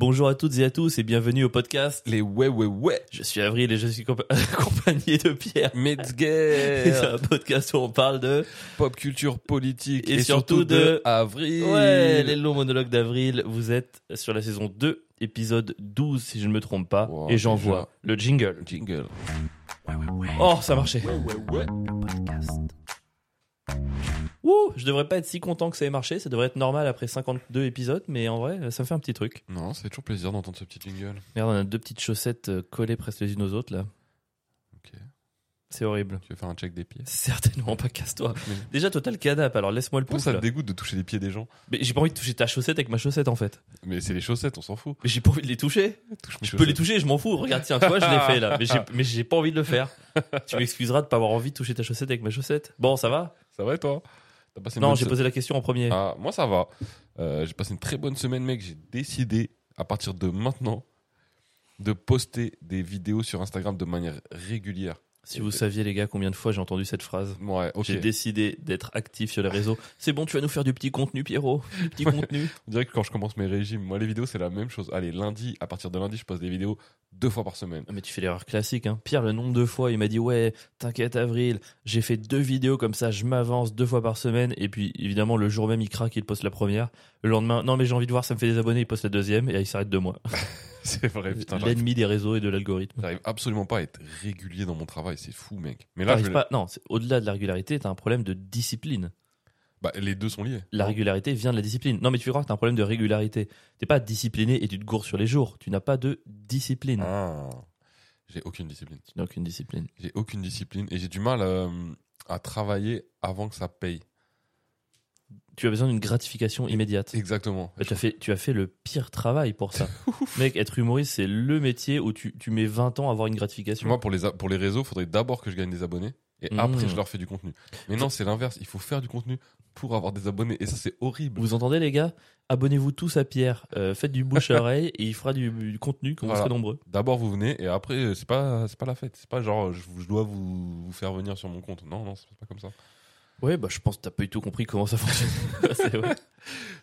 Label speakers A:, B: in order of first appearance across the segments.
A: Bonjour à toutes et à tous et bienvenue au podcast.
B: Les ouais ouais ouais.
A: Je suis Avril et je suis compa- accompagné de Pierre. C'est
B: Metzger.
A: un podcast où on parle de
B: Pop culture politique
A: Et
B: et,
A: surtout
B: surtout,
A: de-
B: de avril.
A: ouais, les longs monologues d'Avril. Vous êtes sur la saison 2, épisode 12 si je ne me trompe pas.
B: Wow,
A: et j'envoie le jingle.
B: Jingle.
A: Oh, ça marchait.
B: Ouais ouais ouais.
A: Ouh, je devrais pas être si content que ça ait marché. Ça devrait être normal après 52 épisodes, mais en vrai, ça me fait un petit truc.
B: Non, c'est toujours plaisir d'entendre ce petit jingle.
A: Merde, on a deux petites chaussettes euh, collées presque les unes aux autres là.
B: Ok.
A: C'est horrible.
B: Tu veux faire un check des pieds?
A: Certainement pas, casse-toi.
B: Mais-
A: Déjà, le canap, alors laisse-moi le
B: Pourquoi
A: pouce.
B: ça te dégoûte de toucher les pieds des gens?
A: Mais j'ai pas envie de toucher ta chaussette avec ma chaussette en fait.
B: Mais c'est les chaussettes, on s'en fout.
A: Mais j'ai pas envie de les toucher.
B: Touche
A: Je peux les toucher, je m'en fous. Regarde, tiens, toi, je l'ai fait là. Mais j'ai, mais j'ai pas envie de le faire. Tu m'excuseras de pas avoir envie de toucher ta chaussette avec ma chaussette. Bon, ça va?
B: Ça va et toi? T'as passé une
A: Non,
B: bonne
A: j'ai
B: se-
A: posé la question en premier.
B: Ah, moi ça va. Euh, j'ai passé une très bonne semaine, mec. J'ai décidé, à partir de maintenant, de poster des vidéos sur Instagram de manière régulière.
A: Si vous saviez, les gars, combien de fois j'ai entendu cette phrase.
B: Ouais.
A: J'ai décidé d'être actif sur les réseaux. C'est bon, tu vas nous faire du petit contenu, Pierrot. Du petit contenu.
B: On dirait que quand je commence mes régimes, moi les vidéos c'est la même chose. Allez, lundi, à partir de lundi, je poste des vidéos deux fois par semaine.
A: Ah, Mais tu fais l'erreur classique, hein. Pierre, le nombre de fois, il m'a dit ouais, t'inquiète Avril, j'ai fait deux vidéos comme ça, je m'avance deux fois par semaine, et puis évidemment le jour même il craque, il poste la première. Le lendemain, non mais j'ai envie de voir, ça me fait des abonnés, il poste la deuxième, et là, il s'arrête de moi.
B: C'est vrai, putain.
A: L'ennemi des réseaux et de l'algorithme.
B: j'arrive absolument pas à être régulier dans mon travail, c'est fou, mec. Mais là, je vais-
A: pas- non, c'est- au-delà de la régularité, t'as un problème de discipline.
B: bah, les deux sont liés.
A: La régularité vient de la discipline. Non mais tu croire que t'as un problème de régularité. T'es pas discipliné et tu te gourres sur les jours. Tu n'as pas de discipline.
B: Ah, j'ai aucune discipline.
A: Tu n'as aucune discipline.
B: J'ai aucune discipline et j'ai du mal euh, à travailler avant que ça paye.
A: Tu as besoin d'une gratification immédiate.
B: Exactement.
A: Bah, tu, as fait, tu as fait le pire travail pour ça. Mec, être humoriste, c'est le métier où tu, tu mets 20 ans à avoir une gratification.
B: Moi, pour les, pour les réseaux, il faudrait d'abord que je gagne des abonnés et
A: Mmh.
B: après je leur fais du contenu. Mais non, c'est l'inverse. Il faut faire du contenu pour avoir des abonnés et ça, c'est horrible.
A: Vous entendez, les gars? Abonnez-vous tous à Pierre. Euh, faites du bouche à oreille et il fera du, du contenu quand
B: Voilà.
A: vous serez nombreux.
B: D'abord, vous venez et après, c'est pas, c'est pas la fête. C'est pas genre, je, je dois vous, vous faire venir sur mon compte. Non, non, c'est pas comme ça.
A: Ouais, bah je pense que t'as pas du tout compris comment ça fonctionne. C'est vrai.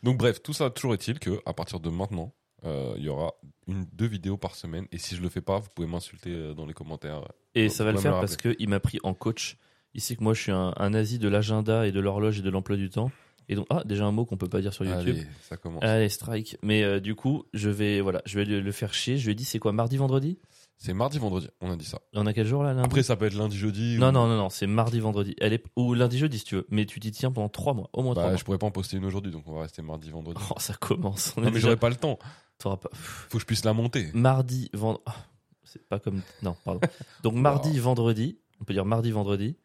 B: Donc, bref, tout ça, toujours est-il que à partir de maintenant, euh, il y aura une, deux vidéos par semaine. Et si je le fais pas, vous pouvez m'insulter euh, dans les commentaires.
A: Et ça va le faire
B: le
A: parce qu'il m'a pris en coach. Il sait que moi je suis un, un nazi de l'agenda et de l'horloge et de l'emploi du temps. Et donc, ah, déjà un mot qu'on peut pas dire sur YouTube.
B: Allez, ça commence.
A: Allez, strike. Mais euh, du coup, je vais, voilà, je vais le, le faire chier. Je lui ai dit, c'est quoi, mardi, vendredi?
B: C'est mardi, vendredi. On a dit ça.
A: On a quel jour là lundi
B: Après, ça peut être lundi, jeudi.
A: Non,
B: ou-
A: non, non, non, c'est mardi, vendredi. Elle est... Ou lundi, jeudi si tu veux. Mais tu t'y tiens pendant trois mois, au moins trois
B: Bah,
A: mois.
B: je pourrais pas en poster une aujourd'hui, donc on va rester mardi, vendredi.
A: Oh, ça commence. On
B: non, mais
A: déjà-
B: j'aurais pas le temps.
A: Pas...
B: Faut que je puisse la monter.
A: Mardi, vendredi. c'est pas comme. Non, pardon. Donc mardi, vendredi. On peut dire mardi, vendredi.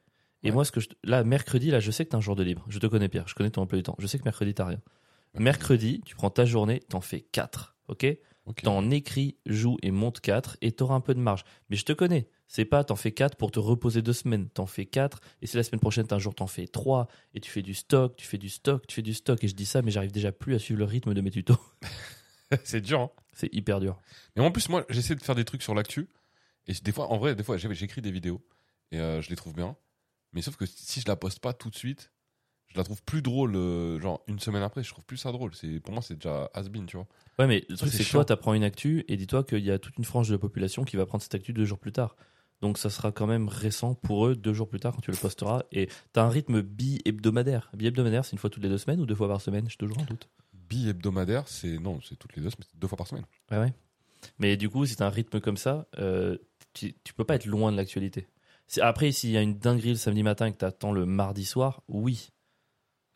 A: Et
B: Ouais.
A: moi, ce que je... là, mercredi, là, je sais que t'as un jour de libre. Je te connais, Pierre. Je connais ton emploi du temps. Je sais que mercredi, t'as rien. Mercredi, tu prends ta journée, t'en fais 4. Ok? T'en écris, joues et montes 4 et t'auras un peu de marge. Mais je te connais. C'est pas t'en fais 4 pour te reposer deux semaines. T'en fais 4 et c'est la semaine prochaine, t'as un jour, t'en fais 3 et tu fais du stock, tu fais du stock, tu fais du stock. Et je dis ça, mais j'arrive déjà plus à suivre le rythme de mes tutos.
B: c'est dur, hein.
A: C'est hyper dur.
B: Mais en plus, moi, j'essaie de faire des trucs sur l'actu. Et des fois, en vrai, des fois, j'écris des vidéos. Et euh, je les trouve bien. Mais sauf que si je la poste pas tout de suite, je la trouve plus drôle, euh, genre une semaine après, je trouve plus ça drôle. C'est Pour moi, c'est déjà has-been, tu vois.
A: Ouais, mais le
B: Ça,
A: truc,
B: c'est
A: que toi, t'apprends une actu et dis-toi qu'il y a toute une frange de la population qui va prendre cette actu deux jours plus tard. Donc ça sera quand même récent pour eux deux jours plus tard quand tu le posteras. Et t'as un rythme bi-hebdomadaire. Bi-hebdomadaire, c'est une fois toutes les deux semaines ou deux fois par semaine? J'ai toujours un doute.
B: Bi-hebdomadaire, c'est. Non, c'est toutes les deux, semaines, deux fois par semaine.
A: Ouais, ouais. Mais du coup, si t'as un rythme comme ça, euh, tu, tu peux pas être loin de l'actualité. Après, s'il y a une dinguerie le samedi matin et que t'attends le mardi soir, oui.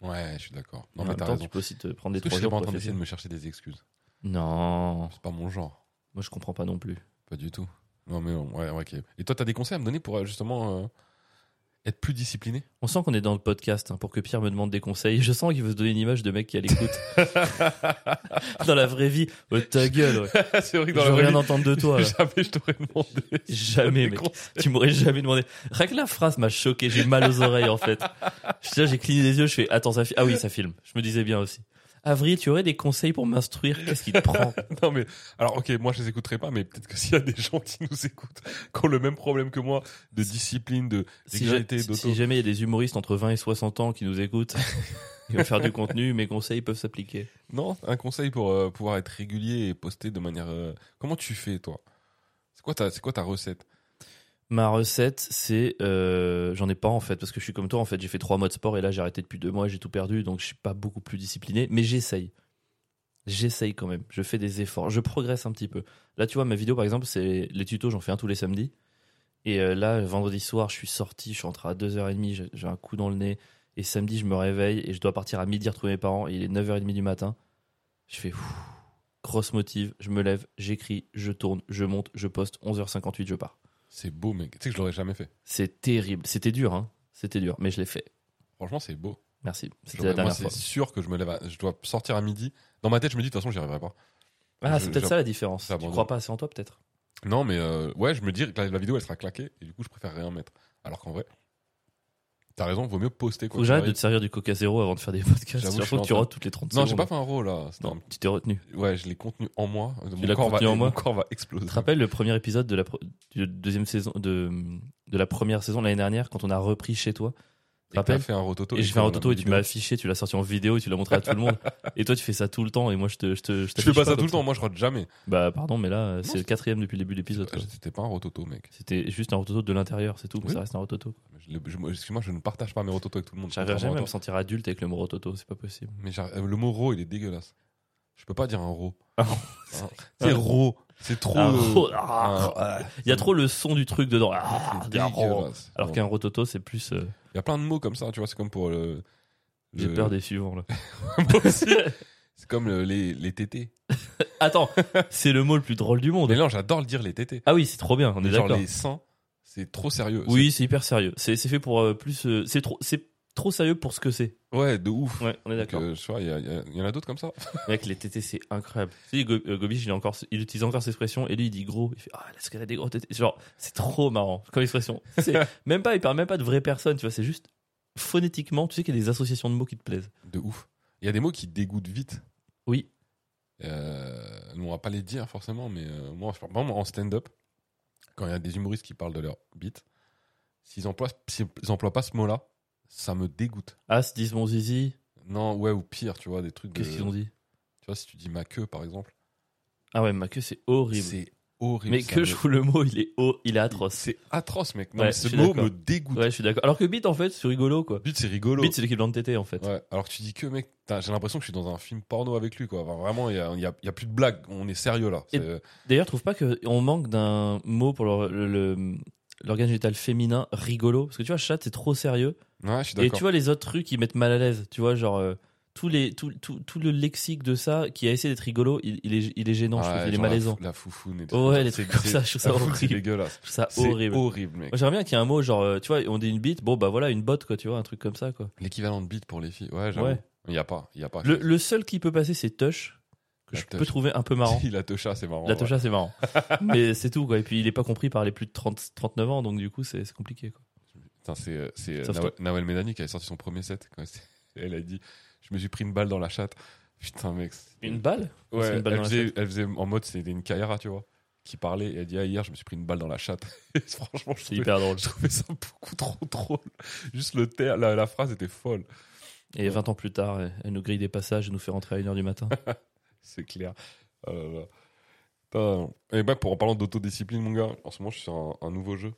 B: Ouais, je suis d'accord.
A: En
B: mais
A: même
B: t'as
A: temps,
B: raison.
A: tu peux aussi te prendre des
B: Est-ce que je
A: trois
B: suis
A: jours
B: pas en train d'essayer de me chercher des excuses
A: Non,
B: C'est pas mon genre.
A: moi je comprends pas non plus.
B: Pas du tout. Non, mais bon, ouais, ouais, ok. Et toi, t'as des conseils à me donner pour euh, justement euh, être plus discipliné
A: On sent qu'on est dans le podcast hein, pour que Pierre me demande des conseils. Je sens qu'il veut se donner une image de mec qui a l'écoute. dans la vraie vie, oh, ta gueule, ouais.
B: C'est vrai
A: Je veux rien entendre de toi. là.
B: jamais je t'aurais demandé.
A: Jamais, mec. Tu m'aurais jamais demandé. Rien que la phrase m'a choqué. J'ai mal aux oreilles, en fait. J'ai cligné les yeux. Je fais, attends, ça fi- Ah oui, ça filme. Je me disais bien aussi. Avril, tu aurais des conseils pour m'instruire Qu'est-ce qui te prend
B: non mais alors ok moi je les écouterai pas mais peut-être que s'il y a des gens qui nous écoutent qui ont le même problème que moi de discipline de
A: si,
B: d'auto.
A: si jamais il y a des humoristes entre 20 et 60 ans qui nous écoutent, qui veulent faire du contenu, mes conseils peuvent s'appliquer.
B: non un conseil pour euh, pouvoir être régulier et poster de manière euh, comment tu fais toi? C'est quoi ta c'est quoi ta recette?
A: Ma recette, c'est euh, j'en ai pas en fait parce que je suis comme toi en fait. J'ai fait trois mois de sport et là j'ai arrêté depuis deux mois j'ai tout perdu donc je suis pas beaucoup plus discipliné mais j'essaye. J'essaye quand même. Je fais des efforts. Je progresse un petit peu. Là tu vois ma vidéo par exemple c'est les tutos j'en fais un tous les samedis. Et euh, là vendredi soir je suis sorti je suis rentré à 2h30 j'ai- un coup dans le nez. Et samedi je me réveille et je dois partir à midi retrouver mes parents. Il est 9h30 du matin. Je fais ouf, grosse motive. Je me lève j'écris je tourne je monte je poste. 11h58 je pars
B: c'est beau mec tu sais que je l'aurais jamais fait
A: c'est terrible. C'était dur, hein. C'était dur, mais je l'ai fait.
B: franchement c'est beau
A: Merci. C'était la dernière
B: c'est
A: fois.
B: sûr que je me lève à- je dois sortir à midi dans ma tête je me dis de toute façon j'y arriverai pas
A: Ah, c'est peut-être ça la différence. Tu crois pas assez en toi, peut-être?
B: non mais euh, ouais je me dis que la, la vidéo elle sera claquée et du coup je préfère rien mettre alors qu'en vrai t'as raison vaut mieux poster
A: Faut
B: quoi
A: que j'arrête de te servir du Coca Zéro avant de faire des podcasts. Faut
B: suis
A: que tu rotes toutes les 30
B: non j'ai
A: secondes.
B: pas fait un rôle là
A: Non, tu t'es retenu.
B: ouais je l'ai contenu en moi mon
A: l'as
B: corps va
A: contenu en moi
B: mon corps va exploser
A: Tu te rappelles le premier épisode de la pro- de deuxième saison de de la première saison l'année dernière quand on a repris chez toi?
B: T'as
A: rappelles
B: fait un rototo
A: et j'ai fait un rototo et tu m'as affiché, tu l'as sorti en vidéo et tu l'as montré à tout le monde. Et toi tu fais ça tout le temps et moi je te je te
B: je fais
A: t'affiche
B: pas ça tout le temps moi je rote jamais
A: Bah pardon mais là c'est le quatrième depuis le début de l'épisode.
B: c'était pas un rototo mec
A: C'était juste un rototo de l'intérieur, c'est tout. mais
B: Oui.
A: Ça reste un rototo.
B: Je je- excuse-moi je ne partage pas mes rototos avec tout le monde
A: J'arriverai jamais à me sentir adulte avec le mot rototo, c'est pas possible.
B: mais euh, le mot ro il est dégueulasse je peux pas dire un ro
A: Ah.
B: Hein? c'est ro c'est trop
A: Un ro- ah.
B: un-
A: Il y a trop le son du truc dedans. Ah,
B: c'est
A: ro-. Alors qu'un rototo, c'est plus. euh,
B: Il y a plein de mots comme ça, tu vois, c'est comme pour le.
A: J'ai
B: le-
A: peur des suivants là.
B: Moi aussi. C'est comme le- les, les tétés.
A: Attends, c'est le mot le plus drôle du monde.
B: Mais non, j'adore le dire, les tétés.
A: Ah oui, c'est trop bien, on est
B: Genre
A: d'accord.
B: les seins, c'est trop sérieux.
A: Oui, c'est hyper sérieux. C'est c'est fait pour euh, plus. euh, c'est trop, c'est trop sérieux pour ce que c'est.
B: Ouais, de ouf.
A: Ouais, on est
B: Donc,
A: d'accord.
B: euh, tu vois, il y, a- il y a- il y en a d'autres comme ça.
A: Mec, les tétés, c'est incroyable. Tu sais, Go- euh, Gobiche, il, est encore, il utilise encore cette expression et lui, il dit gros. Il fait Ah, est-ce qu'elle a des gros tétés Genre, c'est trop marrant comme expression. C'est même pas, il parle même pas de vraies personnes, tu vois, c'est juste phonétiquement, tu sais qu'il y a des associations de mots qui te plaisent.
B: De ouf. Il y a des mots qui dégoûtent vite.
A: Oui.
B: Euh, nous, on va pas les dire forcément, mais euh, moi, par exemple, en stand-up, quand il y a des humoristes qui parlent de leur bite, s'ils emploient, s'ils emploient pas ce mot-là, ça me dégoûte.
A: As, dis mon zizi.
B: Non, ouais, ou pire, tu vois, des trucs de.
A: Qu'est-ce qu'ils ont dit?
B: Tu vois, si tu dis ma queue, par exemple,
A: Ah ouais, ma queue, c'est horrible.
B: c'est horrible.
A: Mais que
B: me-
A: je trouve le mot, il est, haut, il est atroce.
B: C'est atroce, mec. Non,
A: Ouais,
B: mais ce mot me dégoûte.
A: Ouais, je suis d'accord. Alors que bite, en fait, c'est rigolo, quoi.
B: Bite, c'est rigolo.
A: Bite, c'est l'équivalent de tété, en fait.
B: Ouais, alors que tu dis que, mec, j'ai l'impression que je suis dans un film porno avec lui, quoi. Enfin, vraiment, il y a, y a- y a plus de blagues. On est sérieux, là.
A: D'ailleurs, trouve pas qu'on manque d'un mot pour le- le- le- l'organe génital féminin rigolo Parce que tu vois, chat, c'est trop sérieux.
B: Ouais, je suis
A: Et
B: d'accord.
A: tu vois, les autres trucs, ils mettent mal à l'aise. Tu vois, genre, euh, tous les, tout, tout, tout le lexique de ça qui a essayé d'être rigolo, il, il est, il est gênant, je
B: Ouais,
A: trouve. Il est
B: la
A: malaisant.
B: fou- La, foufoune et tout.
A: Ouais, les trucs comme ça, je trouve ça
B: la C'est
A: horrible.
B: dégueulasse.
A: Je trouve ça
B: C'est
A: horrible.
B: horrible, mec.
A: J'aimerais bien qu'il y ait un mot, genre, euh, tu vois, on dit une bite, bon, bah voilà, une botte, quoi, tu vois, un truc comme ça, quoi.
B: L'équivalent de bite pour les filles. Ouais, j'avoue.
A: Ouais.
B: Il y a pas. Il y a pas.
A: Le, le seul qui peut passer, c'est Tush, que je peux trouver un peu marrant.
B: la Tosha, c'est marrant.
A: La
B: ouais.
A: Tosha, c'est marrant. Mais c'est tout, quoi. Et puis, il est pas compris par les plus de 30, 39 ans, donc du coup, c'est compliqué, quoi.
B: C'est euh, euh, Nawel, Nawel Medani qui avait sorti son premier set. Elle, a dit Je me suis pris une balle dans la chatte. Putain, mec.
A: Une balle?
B: Ouais,
A: une balle
B: elle, faisait, elle faisait en mode c'était une Kaira, tu vois, qui parlait et elle dit ah, hier je me suis pris une balle dans la chatte. Et franchement, je trouvais,
A: hyper drôle.
B: je trouvais ça beaucoup trop drôle. Juste le la, la phrase était folle.
A: Et 20 ans plus tard, elle- elle nous grille des passages et nous fait rentrer à 1h du matin.
B: C'est clair. Putain. Et bah, pour en parlant d'autodiscipline, mon gars, en ce moment je suis sur un, un nouveau jeu.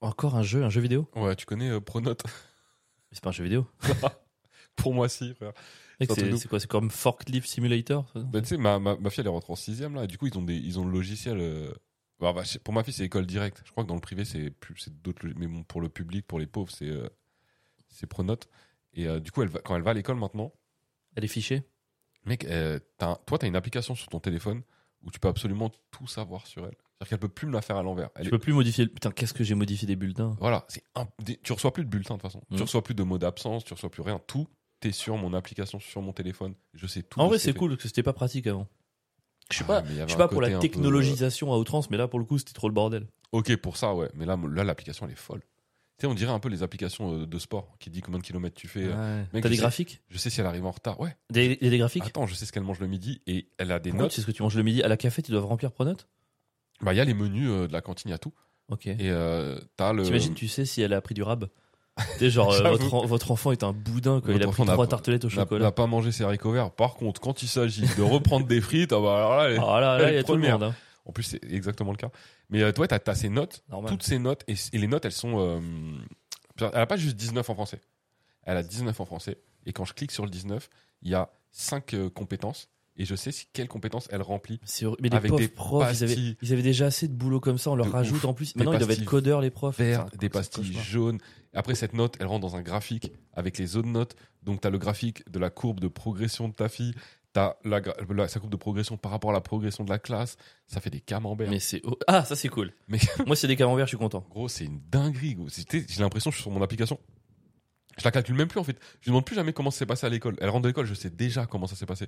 A: Encore un jeu, un jeu vidéo?
B: Ouais, tu connais euh, Pronote?
A: Mais C'est pas un jeu vidéo.
B: Pour moi, si, frère.
A: Mec,
B: C'est
A: quoi C'est comme Forklift Simulator ça
B: Bah, tu sais, ma, ma, ma fille, elle est rentrée en sixième, là. Et du coup, ils ont, des, ils ont le logiciel. euh, bah, bah, pour ma fille, c'est école directe. Je crois que dans le privé, c'est plus, c'est d'autres. log- Mais bon, pour le public, pour les pauvres, c'est, euh, c'est Pronote. Et euh, du coup, elle va, quand elle va à l'école maintenant,
A: Elle est fichée?
B: Mec, euh, toi, tu as une application sur ton téléphone où tu peux absolument tout savoir sur elle. C'est-à-dire qu'elle peut plus me la faire à l'envers. Elle
A: Je
B: est-
A: peux plus modifier. Putain, qu'est-ce que j'ai modifié des bulletins?
B: Voilà, c'est un- des- tu reçois plus de bulletins de toute façon. Tu reçois plus de mots d'absence, tu reçois plus rien. Tout est sur mon application, sur mon téléphone. Je sais tout.
A: En vrai,
B: ce
A: c'est cool parce que c'était pas pratique avant. Je suis
B: Ah,
A: pas, je suis pas pour la
B: peu, euh,
A: technologisation à outrance, mais là, pour le coup, c'était trop le bordel.
B: Ok, pour ça, ouais. Mais là, là l'application, elle est folle. Sais, on dirait un peu les applications euh, de sport qui dit combien de kilomètres tu fais.
A: Ouais.
B: mec,
A: T'as des
B: sais-
A: graphiques?
B: Je sais si elle arrive en retard. Ouais.
A: des, des, des graphiques?
B: Attends, je sais ce qu'elle mange le midi et elle a des
A: Pourquoi
B: notes.
A: tu sais ce que tu manges le midi à la café, tu dois remplir Pronote
B: Bah, il y a les menus euh, de la cantine, il y a tout.
A: Ok.
B: Et euh, t'as le.
A: T'imagines, tu sais si elle a pris du rab? Sais, genre, euh, votre, en- votre enfant est un boudin, quoi. Il a pris trois tartelettes au chocolat.
B: n'a pas mangé ses haricots verts. Par contre, quand il s'agit de reprendre des frites, ah bah alors là, elle
A: Ah là, là, il y a
B: elle
A: tout le
B: première.
A: monde. Hein.
B: En plus, c'est exactement le cas. Mais euh, toi, t'as as ces notes,
A: Normal.
B: toutes ces notes, et, et les notes, elles sont. euh, elle a pas juste 19 en français. Elle a 19 en français. Et quand je clique sur le 19, il y a 5 compétences. Et je sais si quelles compétences elle remplit.
A: Mais les
B: Avec
A: pauvres
B: des
A: profs, ils avaient,
B: pastilles.
A: ils avaient déjà assez de boulot comme ça, on leur rajoute
B: ouf.
A: en plus. Maintenant, ils doivent être codeurs, les profs.
B: Vert, des pastilles jaunes. Après, cette note, elle rentre dans un graphique avec les autres notes. Donc, tu as le graphique de la courbe de progression de ta fille. Tu as la, la- sa courbe de progression par rapport à la progression de la classe. Ça fait des camemberts.
A: Mais c'est. oh, Ah, ça, c'est cool.
B: Mais-
A: Moi, c'est des camemberts, je suis content.
B: Gros, c'est une dinguerie. gros. J'ai l'impression que je suis sur mon application. Je la calcule même plus en fait. Je lui demande plus jamais comment ça s'est passé à l'école. Elle rentre de l'école, je sais déjà comment ça s'est passé.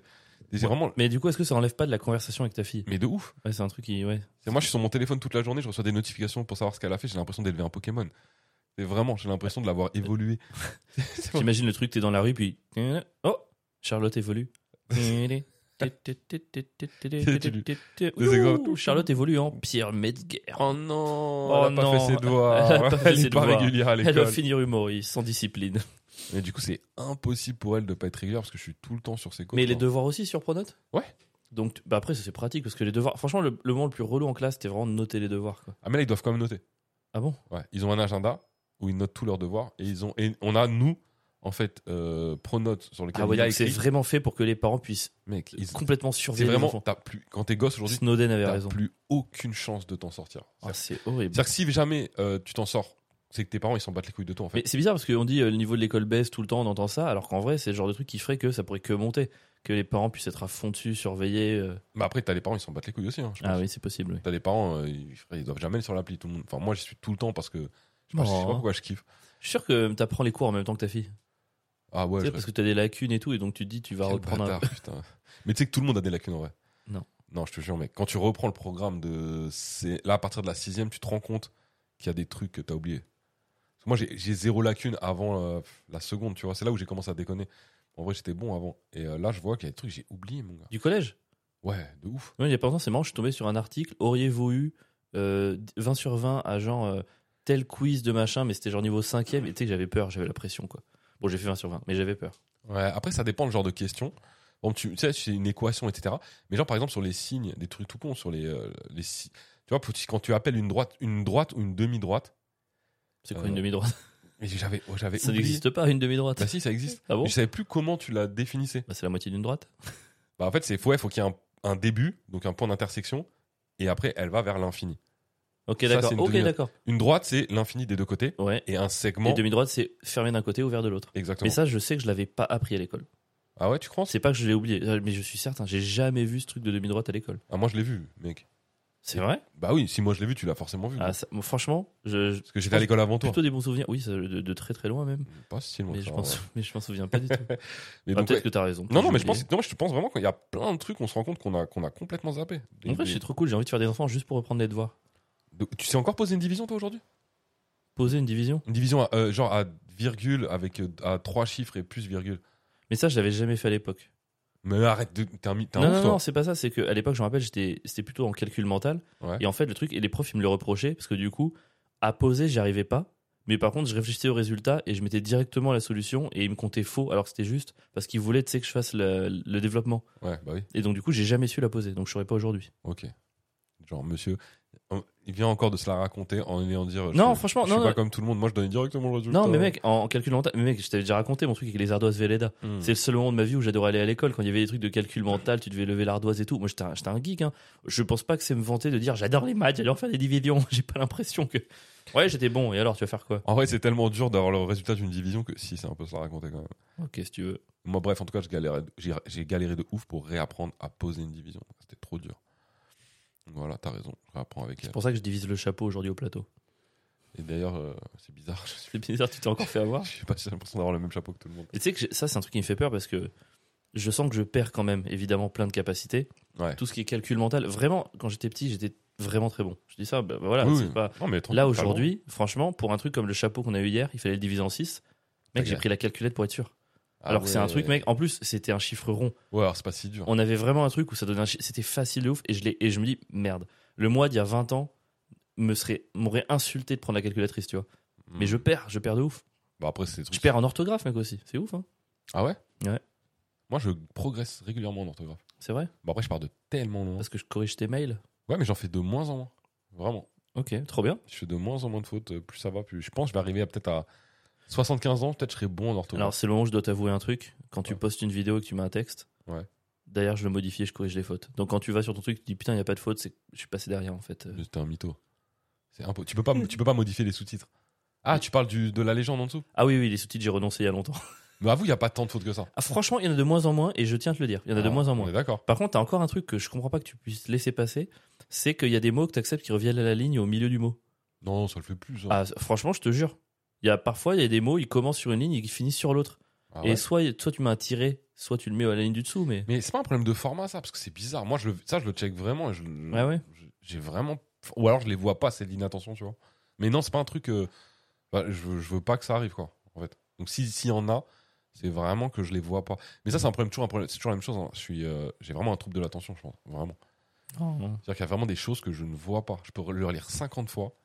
B: Et C'est vraiment.
A: Mais du coup, est-ce que ça enlève pas de la conversation avec ta fille?
B: Mais de ouf.
A: Ouais, c'est un truc qui. Ouais.
B: Moi, je suis sur mon téléphone toute la journée, je reçois des notifications pour savoir ce qu'elle a fait. J'ai l'impression d'élever un Pokémon. C'est vraiment, j'ai l'impression de l'avoir évolué.
A: J'imagine le truc, t'es dans la rue, puis. Oh Charlotte évolue. Ouh, Charlotte évolue en Pierre Metzger.
B: Oh non,
A: Oh
B: elle a pas fait ses devoirs.
A: elle a pas fait
B: Elle
A: ses
B: est pas
A: devoirs.
B: régulière à
A: Elle va
B: l'école.
A: finir humoriste, sans discipline.
B: Mais du coup, c'est impossible pour elle de pas être régulière parce que je suis tout le temps sur ses cours.
A: Mais les devoirs aussi sur Pronote?
B: Ouais.
A: Donc, bah après, ça c'est pratique parce que les devoirs. Franchement, le, le moment le plus relou en classe, c'était vraiment de noter les devoirs. Quoi.
B: Ah mais là, ils doivent quand même noter.
A: Ah bon?
B: Ouais, ils ont un agenda où ils notent tous leurs devoirs et ils ont et on a nous en fait euh, Pronote sur lequel
A: Ah ouais,
B: il y a
A: donc c'est vraiment fait pour que les parents puissent
B: Mec, ils-
A: complètement
B: c'est
A: surveiller les
B: vraiment
A: enfants.
B: t'as plus quand t'es gosse aujourd'hui,
A: Snowden avait
B: t'as
A: raison.
B: plus aucune chance de t'en sortir.
A: Ah, c'est horrible.
B: C'est-à-dire que si jamais euh, tu t'en sors, c'est que tes parents ils s'en battent les couilles de toi en fait.
A: Mais c'est bizarre parce qu'on dit euh, le niveau de l'école baisse tout le temps, on entend ça, alors qu'en vrai, c'est le genre de truc qui ferait que ça pourrait que monter. Que les parents puissent être à fond dessus, surveiller. euh.
B: Mais après t'as les parents ils s'en battent les couilles aussi. Hein, je
A: Ah oui, c'est possible. oui.
B: T'as des parents euh, ils, ils doivent jamais aller sur l'appli tout le monde. Enfin moi j'y suis tout le temps parce que je sais pas, je sais
A: Oh.
B: pas pourquoi je kiffe.
A: Je suis sûr que t'apprends les cours en même temps que ta fille.
B: Ah ouais.
A: Tu sais, parce que t'as des lacunes et tout, et donc tu te dis, tu vas
B: Quel
A: reprendre un.
B: bâtard, putain. Mais tu sais que tout le monde a des lacunes en vrai.
A: Non.
B: Non, je te jure, mec. Quand tu reprends le programme de. Là, à partir de la sixième, tu te rends compte qu'il y a des trucs que t'as oubliés. Moi, j'ai zéro lacune avant euh, la seconde, tu vois. C'est là où j'ai commencé à déconner. En vrai, j'étais bon avant. Et euh, là, je vois qu'il y a des trucs que j'ai oubliés, mon gars.
A: Du collège?
B: Ouais, de ouf.
A: Ouais, Il y a pas longtemps, c'est marrant, je suis tombé sur un article. Auriez-vous eu euh, 20 sur 20 à genre euh, tel quiz de machin, mais c'était genre niveau 5ème, et tu sais que j'avais peur, j'avais la pression quoi. Bon, j'ai fait 20 sur 20, mais j'avais peur.
B: Ouais, après, ça dépend le genre de question. Bon, tu tu sais, c'est une équation, etc. Mais genre, par exemple, sur les signes, des trucs tout cons, sur les. euh, les si- Tu vois, pour- quand tu appelles une droite, une droite ou une demi-droite,
A: C'est quoi
B: Euh,
A: une demi-droite?
B: et j'avais oh, j'avais
A: Ça
B: oublié.
A: n'existe pas une demi-droite.
B: Bah si, ça existe.
A: Ah bon?
B: Mais je savais plus comment tu la définissais.
A: Bah, C'est la moitié d'une droite.
B: Bah en fait, c'est ouais, faut qu'il y ait un, un début, donc un point d'intersection, et après elle va vers l'infini.
A: Ok, d'accord.
B: une
A: Ok,
B: demi-droite.
A: d'accord.
B: Une droite, c'est l'infini des deux côtés,
A: Ouais.
B: et un
A: Et
B: segment.
A: demi-droite, c'est fermé d'un côté, ouvert de l'autre.
B: Exactement.
A: Mais ça, je sais que je l'avais pas appris à l'école.
B: Ah ouais, tu crois?
A: C'est pas que je l'ai oublié, euh, mais je suis certain, j'ai jamais vu ce truc de demi-droite à l'école.
B: Ah moi je l'ai vu, mec.
A: C'est vrai?
B: Bah oui, si moi je l'ai vu, tu l'as forcément vu.
A: ah, ça- Franchement, je, je-
B: Parce que j'étais à l'école avant toi.
A: plutôt des bons souvenirs. Oui, ça, de, de très très loin même.
B: Pas si loin
A: Mais je m'en
B: ouais.
A: sou- mais je m'en souviens pas du tout.
B: Mais
A: Ah, Peut-être
B: ouais.
A: que t'as raison.
B: Non, non, mais je pense, non, je pense vraiment qu'il y a plein de trucs qu'on se rend compte qu'on a, qu'on a complètement zappé. Des-
A: En vrai,
B: des-
A: c'est trop cool. J'ai envie de faire des enfants juste pour reprendre les devoirs.
B: Tu sais encore poser une division toi aujourd'hui?
A: Poser une division?
B: Une division à, euh, genre à virgule avec euh, à trois chiffres et plus virgule.
A: Mais ça, je l'avais jamais fait à l'époque.
B: Mais arrête, de- t'es un, mi- t'es un
A: Non,
B: ouf,
A: non,
B: toi.
A: non, c'est pas ça. C'est qu'à l'époque, je me rappelle, j'étais, c'était plutôt en calcul mental.
B: Ouais.
A: Et en fait, le truc, et les profs, ils me le reprochaient parce que du coup, à poser, j'y arrivais pas. Mais par contre, je réfléchissais au résultat et je mettais directement la solution et ils me comptaient faux alors que c'était juste parce qu'ils voulaient, tu sais, que je fasse le, le développement.
B: Ouais, bah oui.
A: Et donc, du coup, j'ai jamais su la poser. Donc, je saurais pas aujourd'hui.
B: Ok. Genre, monsieur, il vient encore de se la raconter en ayant dire. je
A: Non, franchement,
B: je suis
A: non,
B: pas
A: non.
B: comme tout le monde. Moi, je donnais directement le résultat.
A: Non, mais mec, en, calcul mental, mais mec, je t'avais déjà raconté mon truc avec les ardoises Velleda.
B: Hmm.
A: C'est le seul moment de ma vie où j'adorais aller à l'école quand il y avait des trucs de calcul mental, tu devais lever l'ardoise et tout. Moi, j'étais un, un geek. Hein. Je pense pas que c'est me vanter de dire j'adore les maths, j'adore faire des divisions. J'ai pas l'impression que. Ouais, j'étais bon. Et alors, tu vas faire quoi?
B: En vrai, c'est tellement dur d'avoir le résultat d'une division que si, c'est un peu se la raconter quand même.
A: Ok, si tu veux.
B: Moi, bref, en tout cas, je galérais- j'ai j'ai galéré de ouf pour réapprendre à poser une division. C'était trop dur. Voilà, t'as raison. Je réapprends avec elle.
A: C'est pour ça que je divise le chapeau aujourd'hui au plateau.
B: Et d'ailleurs, euh, c'est bizarre. Je suis,
A: C'est bizarre, tu t'es encore fait avoir.
B: je sais pas si j'ai l'impression d'avoir le même chapeau que tout le monde.
A: Et tu sais que j'ai- ça, c'est un truc qui me fait peur parce que je sens que je perds quand même, évidemment, plein de capacités.
B: Ouais.
A: Tout ce qui est calcul mental. Vraiment, quand j'étais petit, j'étais vraiment très bon. Je dis ça, bah, voilà,
B: Oui,
A: c'est
B: oui.
A: pas.
B: Non, mais tranquille,
A: Là, aujourd'hui, franchement, pour un truc comme le chapeau qu'on a eu hier, il fallait le diviser en 6. Mec, j'ai pris la calculette pour être sûr.
B: Ah
A: Alors que c'est un truc, mec, en plus, c'était un chiffre rond.
B: Ouais, alors c'est pas si dur.
A: On avait vraiment un truc où ça donnait un chiffre. C'était facile de ouf. Et je, l'ai- et je me dis, merde, le mois d'il y a 20 ans me serait, m'aurait insulté de prendre la calculatrice, tu vois. Mais
B: Hmm.
A: je perds, je perds de ouf.
B: Bah après, c'est
A: Je perds en orthographe, mec, aussi. C'est ouf, hein.
B: Ah ouais?
A: Ouais.
B: Moi, je progresse régulièrement en orthographe.
A: C'est vrai?
B: Bah après, je pars de tellement loin.
A: Parce que je corrige tes mails.
B: Ouais, mais j'en fais de moins en moins. Vraiment.
A: Ok, trop bien.
B: Je fais de moins en moins de fautes. Plus ça va, plus. Je pense que je vais arriver à peut-être à 75 ans. Peut-être je serai bon en orthographe.
A: Alors, c'est le moment où je dois t'avouer un truc. Quand tu
B: Ouais.
A: postes une vidéo et que tu mets un texte,
B: Ouais.
A: d'ailleurs, je le modifie et je corrige les fautes. Donc, quand tu vas sur ton truc, tu te dis putain, il n'y a pas de faute, c'est je suis passé derrière, en fait.
B: T'es un mytho. C'est impo- Tu peux pas, tu peux pas modifier les sous-titres. Ah, tu parles du, de la légende en dessous?
A: Ah oui, oui, les sous-titres, j'ai renoncé il y a longtemps.
B: Mais avoue, il y a pas tant de fautes que ça.
A: Ah, franchement, il y en a de moins en moins et je tiens à te le dire. Il y en a de
B: Ah,
A: moins en moins.
B: d'accord.
A: Par contre, t'as encore un truc que je comprends pas que tu puisses laisser passer, c'est qu'il y a des mots que t'acceptes qui reviennent à la ligne au milieu du mot.
B: Non, ça le fait plus. ça.
A: Ah, franchement, je te jure. Il y a parfois il y a des mots, ils commencent sur une ligne et ils finissent sur l'autre.
B: Ah
A: Et
B: ouais.
A: soit, soit tu mets un tiret, soit tu le mets à la ligne du dessous, mais.
B: Mais c'est pas un problème de format, ça, parce que c'est bizarre. Moi, je le- ça, je le check vraiment. et je-
A: Ouais, ouais.
B: je- J'ai vraiment. Ou alors, je les vois pas, c'est de l'inattention, tu vois. Mais non, c'est pas un truc. euh, bah, je, veux- je veux pas que ça arrive, quoi, en fait. Donc, si- s'il y en a, c'est vraiment que je les vois pas. Mais ça, c'est un problème, toujours un problème. C'est toujours la même chose. hein. Je suis, euh, j'ai vraiment un trouble de l'attention, je pense. Vraiment.
A: Oh,
B: C'est-à-dire qu'il y a vraiment des choses que je ne vois pas. Je peux le relire 50 fois.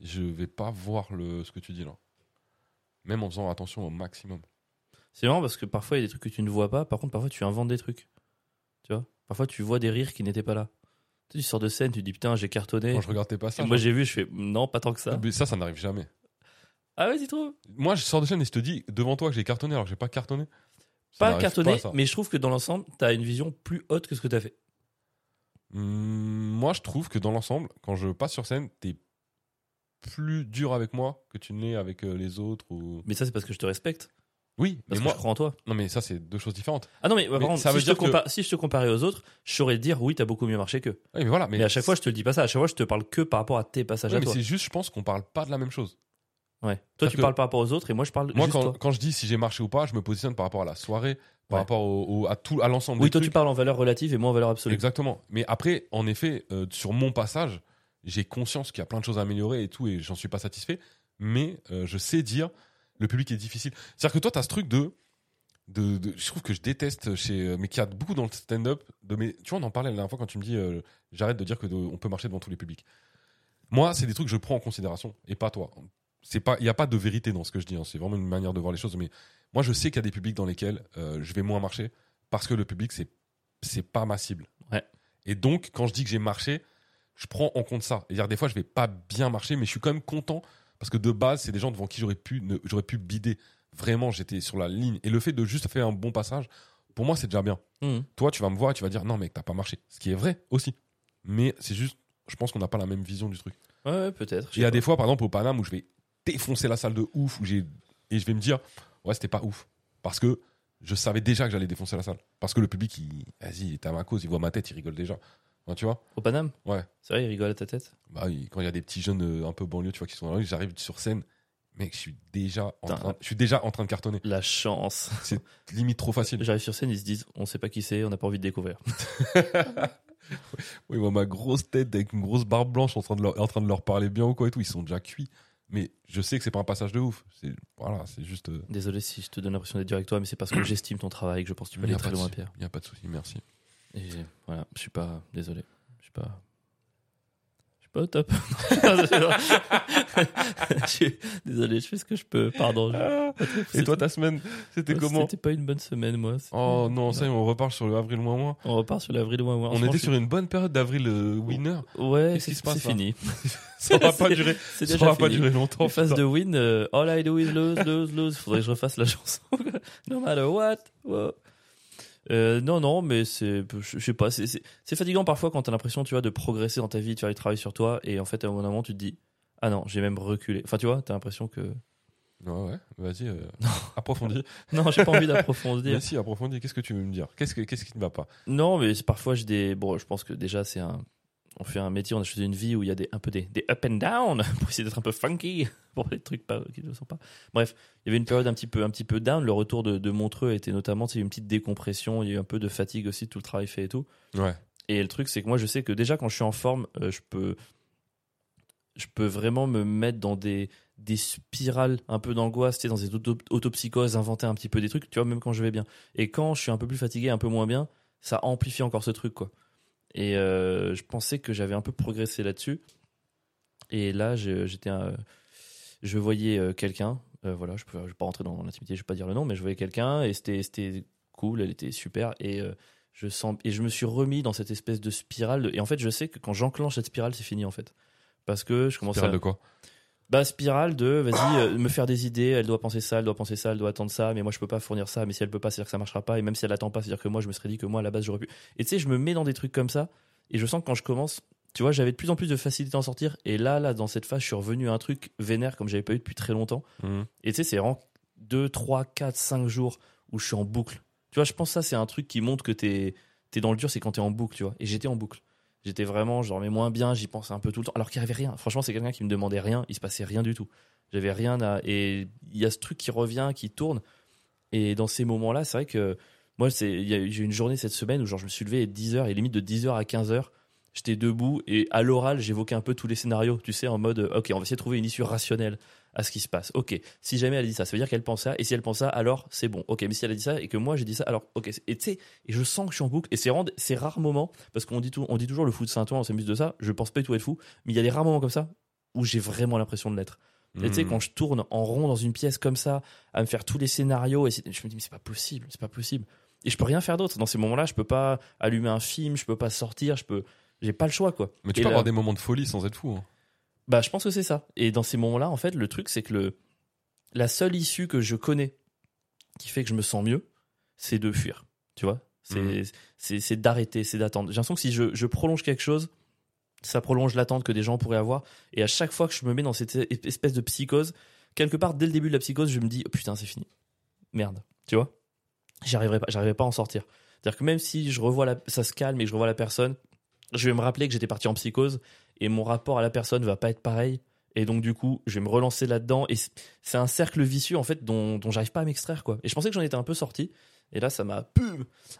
B: Je vais pas voir le, ce que tu dis là. Même en faisant attention au maximum.
A: C'est marrant parce que parfois il y a des trucs que tu ne vois pas, par contre parfois tu inventes des trucs. Tu vois? Parfois tu vois des rires qui n'étaient pas là. Tu, sais, tu sors de scène, tu te dis putain, j'ai cartonné.
B: Quand je regarde tes
A: Et
B: passages.
A: moi j'ai vu, je fais non, pas tant que ça.
B: mais ça, ça n'arrive jamais.
A: Ah ouais, tu trouves?
B: Moi, je sors de scène et je te dis devant toi que j'ai cartonné alors que j'ai pas cartonné. Ça
A: Pas cartonné,
B: ça.
A: mais je trouve que dans l'ensemble, t'as une vision plus haute que ce que t'as fait.
B: Hum, moi, je trouve que dans l'ensemble, quand je passe sur scène, t'es plus dur avec moi que tu ne l'es avec euh, les autres. Ou...
A: Mais ça, c'est parce que je te respecte.
B: Oui,
A: Parce
B: mais
A: que
B: moi.
A: je crois en toi.
B: Non, mais ça, c'est deux choses différentes.
A: Ah non, mais, par
B: Mais
A: contre,
B: ça
A: si,
B: veut
A: je te
B: dire que-
A: compa- si je te comparais aux autres, je saurais te dire oui, t'as beaucoup mieux marché qu'eux.
B: Oui, mais voilà.
A: Mais,
B: Mais,
A: à chaque fois, je te le dis pas ça. À chaque fois, je te parle que par rapport à tes passages
B: Ouais,
A: à
B: mais
A: toi.
B: c'est juste, je pense qu'on parle pas de la même chose.
A: Ouais. Toi,
B: C'est-à-dire
A: tu
B: que-
A: parles par rapport aux autres et moi, je parle
B: Moi,
A: juste
B: quand,
A: toi.
B: quand je dis si j'ai marché ou pas, je me positionne par rapport à la soirée, par
A: Ouais.
B: rapport au, au- à tout, à l'ensemble
A: Oui,
B: des
A: toi, tu parles en valeur relative et moi en valeur absolue.
B: Exactement. Mais après, en effet, euh, sur mon passage, j'ai conscience qu'il y a plein de choses à améliorer et tout, et j'en suis pas satisfait. Mais euh, je sais dire, le public est difficile. C'est-à-dire que toi, tu as ce truc de, de, de- Je trouve que je déteste chez. euh, Mais qu'il y a beaucoup dans le stand-up. De mes, tu vois, on en parlait la dernière fois quand tu me dis euh, j'arrête de dire que de- on peut marcher devant tous les publics. Moi, c'est des trucs que je prends en considération, et pas toi. Il n'y a pas de vérité dans ce que je dis. hein. C'est vraiment une manière de voir les choses. Mais moi, je sais qu'il y a des publics dans lesquels euh, je vais moins marcher parce que le public, c'est, c'est pas ma cible.
A: Ouais.
B: Et donc, quand je dis que j'ai marché, je prends en compte ça. Et dire des fois, je vais pas bien marcher, mais je suis quand même content parce que de base, c'est des gens devant qui j'aurais pu, j'aurais pu bider. Vraiment, j'étais sur la ligne. Et le fait de juste faire un bon passage, pour moi, c'est déjà bien.
A: Mhm.
B: Toi, tu vas me voir et tu vas dire non, mec, t'as pas marché. Ce qui est vrai aussi. Mais c'est juste, je pense qu'on n'a pas la même vision du truc.
A: Ouais, ouais, peut-être.
B: Il y a des fois, par exemple, au Paname, où je vais défoncer la salle de ouf, où j'ai et je vais me dire, ouais, c'était pas ouf, parce que je savais déjà que j'allais défoncer la salle, parce que le public, il, vas-y, il est à ma cause, il voit ma tête, il rigole déjà. Enfin, tu vois
A: Au Paname
B: Ouais.
A: C'est vrai, il rigole à ta tête
B: Bah, il- quand il y a des petits jeunes euh, un peu banlieue, tu vois, qui sont là, j'arrive sur scène, mec, je suis déjà en train, je suis déjà en train de cartonner.
A: La chance.
B: C'est limite trop facile.
A: J'arrive sur scène, ils se disent on sait pas qui c'est, on n'a pas envie de découvrir.
B: Oui, moi, ma grosse tête avec une grosse barbe blanche en train de leur, en train de leur parler bien ou quoi et tout, ils sont déjà cuits. Mais je sais que c'est pas un passage de ouf. C'est voilà, c'est juste. euh,
A: Désolé si je te donne l'impression d'être dur avec toi, mais c'est parce que j'estime ton travail que je pense que tu peux aller très loin, Pierre.
B: y a pas de souci, merci.
A: Et voilà, je suis pas. Désolé. Je suis pas. Je suis pas au top. Je suis- Désolé, je fais ce que je peux. Pardon. je-
B: Et toi, ta semaine, c'était comment
A: C'était pas une bonne semaine, moi.
B: Oh non, ça on repart sur le avril moins moins.
A: On repart sur l'avril ou moins.
B: On était sur une bonne période d'avril euh, winner.
A: Ouais, c'est
B: là
A: fini.
B: Ça va pas durer. Ça va pas durer longtemps.
A: Phase de win, euh, all I do is lose, lose, lose. Faudrait que je refasse la chanson. no matter what. Wow. Euh, non, non, mais c'est, je sais pas, c'est- c'est fatigant parfois quand t'as l'impression, tu vois, de progresser dans ta vie, de faire du travail sur toi, et en fait, à un moment, tu te dis, ah non, j'ai même reculé. Enfin, tu vois, t'as l'impression que,
B: Ouais, ouais, vas-y, euh, approfondis.
A: non, j'ai pas envie d'approfondir.
B: Mais si, approfondis. Qu'est-ce que tu veux me dire? Qu'est-ce que- qu'est-ce qui ne va pas?
A: Non, mais parfois j'ai des. Bon, je pense que déjà c'est un. On fait un métier, on a choisi une vie où il y a des, un peu des, des up and down pour essayer d'être un peu funky pour les trucs pas, qui ne le sont pas. Bref, il y avait une période un petit peu, un petit peu down. Le retour de, de Montreux était notamment, une petite décompression. Il y a eu un peu de fatigue aussi, tout le travail fait et tout.
B: Ouais.
A: Et le truc, c'est que moi, je sais que déjà quand je suis en forme, euh, je peux, je peux vraiment me mettre dans des, des spirales un peu d'angoisse, tu sais, dans des auto autopsychoses, inventer un petit peu des trucs, tu vois, même quand je vais bien. Et quand je suis un peu plus fatigué, un peu moins bien, ça amplifie encore ce truc, quoi. Et euh, je pensais que j'avais un peu progressé là-dessus. Et là, je- j'étais, je voyais euh, quelqu'un, euh, voilà, je ne vais pas rentrer dans l'intimité, je vais pas dire le nom, mais je voyais quelqu'un et c'était, c'était cool, elle était super. Et euh, je sens, et je me suis remis dans cette espèce de spirale. de- et en fait, je sais que quand j'enclenche cette spirale, c'est fini en fait, parce que je commence
B: Spirale
A: à
B: de quoi?
A: Bah, spirale de vas-y euh, me faire des idées elle doit penser ça elle doit penser ça elle doit attendre ça mais moi je peux pas fournir ça mais si elle peut pas c'est à dire que ça marchera pas et même si elle attend pas c'est à dire que moi je me serais dit que moi à la base j'aurais pu. Et tu sais je me mets dans des trucs comme ça et je sens que quand je commence tu vois j'avais de plus en plus de facilité à en sortir et là là dans cette phase je suis revenu à un truc vénère comme j'avais pas eu depuis très longtemps.
B: Mhm.
A: et tu sais c'est vraiment 2 3 4 5 jours où je suis en boucle. Tu vois je pense que ça c'est un truc qui montre que t'es es dans le dur c'est quand t'es en boucle tu vois. Et j'étais en boucle J'étais vraiment, je dormais moins bien, j'y pensais un peu tout le temps. Alors qu'il n'y avait rien. Franchement, c'est quelqu'un qui me demandait rien, il se passait rien du tout. J'avais rien à. Et il y a ce truc qui revient, qui tourne. Et dans ces moments-là, c'est vrai que moi, j'ai eu une journée cette semaine où genre, je me suis levé à 10h et limite de 10h à 15h, j'étais debout et à l'oral, j'évoquais un peu tous les scénarios, tu sais, en mode, euh, ok, on va essayer de trouver une issue rationnelle à ce qui se passe. Ok, si jamais elle dit ça, ça veut dire qu'elle pense ça, et si elle pense ça, alors c'est bon. Ok, mais si elle a dit ça et que moi j'ai dit ça, alors ok. Et tu sais, et je sens que je suis en boucle, et c'est ces rares moments, parce qu'on dit, tout, on dit toujours le fou de Saint-Ouen, on s'amuse de ça, je pense pas du tout être fou, mais il y a des rares moments comme ça où j'ai vraiment l'impression de l'être. Et tu sais,
B: Mhm.
A: quand je tourne en rond dans une pièce comme ça, à me faire tous les scénarios, et je me dis, mais c'est pas possible, c'est pas possible. Et je peux rien faire d'autre. Dans ces moments-là, je peux pas allumer un film, je peux pas sortir, je peux. J'ai pas le choix, quoi.
B: Mais tu
A: Et
B: peux
A: là-
B: avoir des moments de folie sans être fou. hein.
A: Bah, je pense que c'est ça. Et dans ces moments-là, en fait, le truc, c'est que le, la seule issue que je connais qui fait que je me sens mieux, c'est de fuir. Tu vois C'est c'est c'est d'arrêter, c'est d'attendre. J'ai l'impression que si je, je prolonge quelque chose, ça prolonge l'attente que des gens pourraient avoir. Et à chaque fois que je me mets dans cette espèce de psychose, quelque part, dès le début de la psychose, je me dis, oh, putain, c'est fini. Merde. Tu vois J'arriverai pas, j'arriverai pas à en sortir. C'est-à-dire que même si je revois la, ça se calme et que je revois la personne, je vais me rappeler que j'étais parti en psychose et mon rapport à la personne va pas être pareil. Et donc, du coup, je vais me relancer là-dedans. Et c'est- un cercle vicieux, en fait, dont, dont j'arrive pas à m'extraire, quoi. Et je pensais que j'en étais un peu sorti. Et là, ça m'a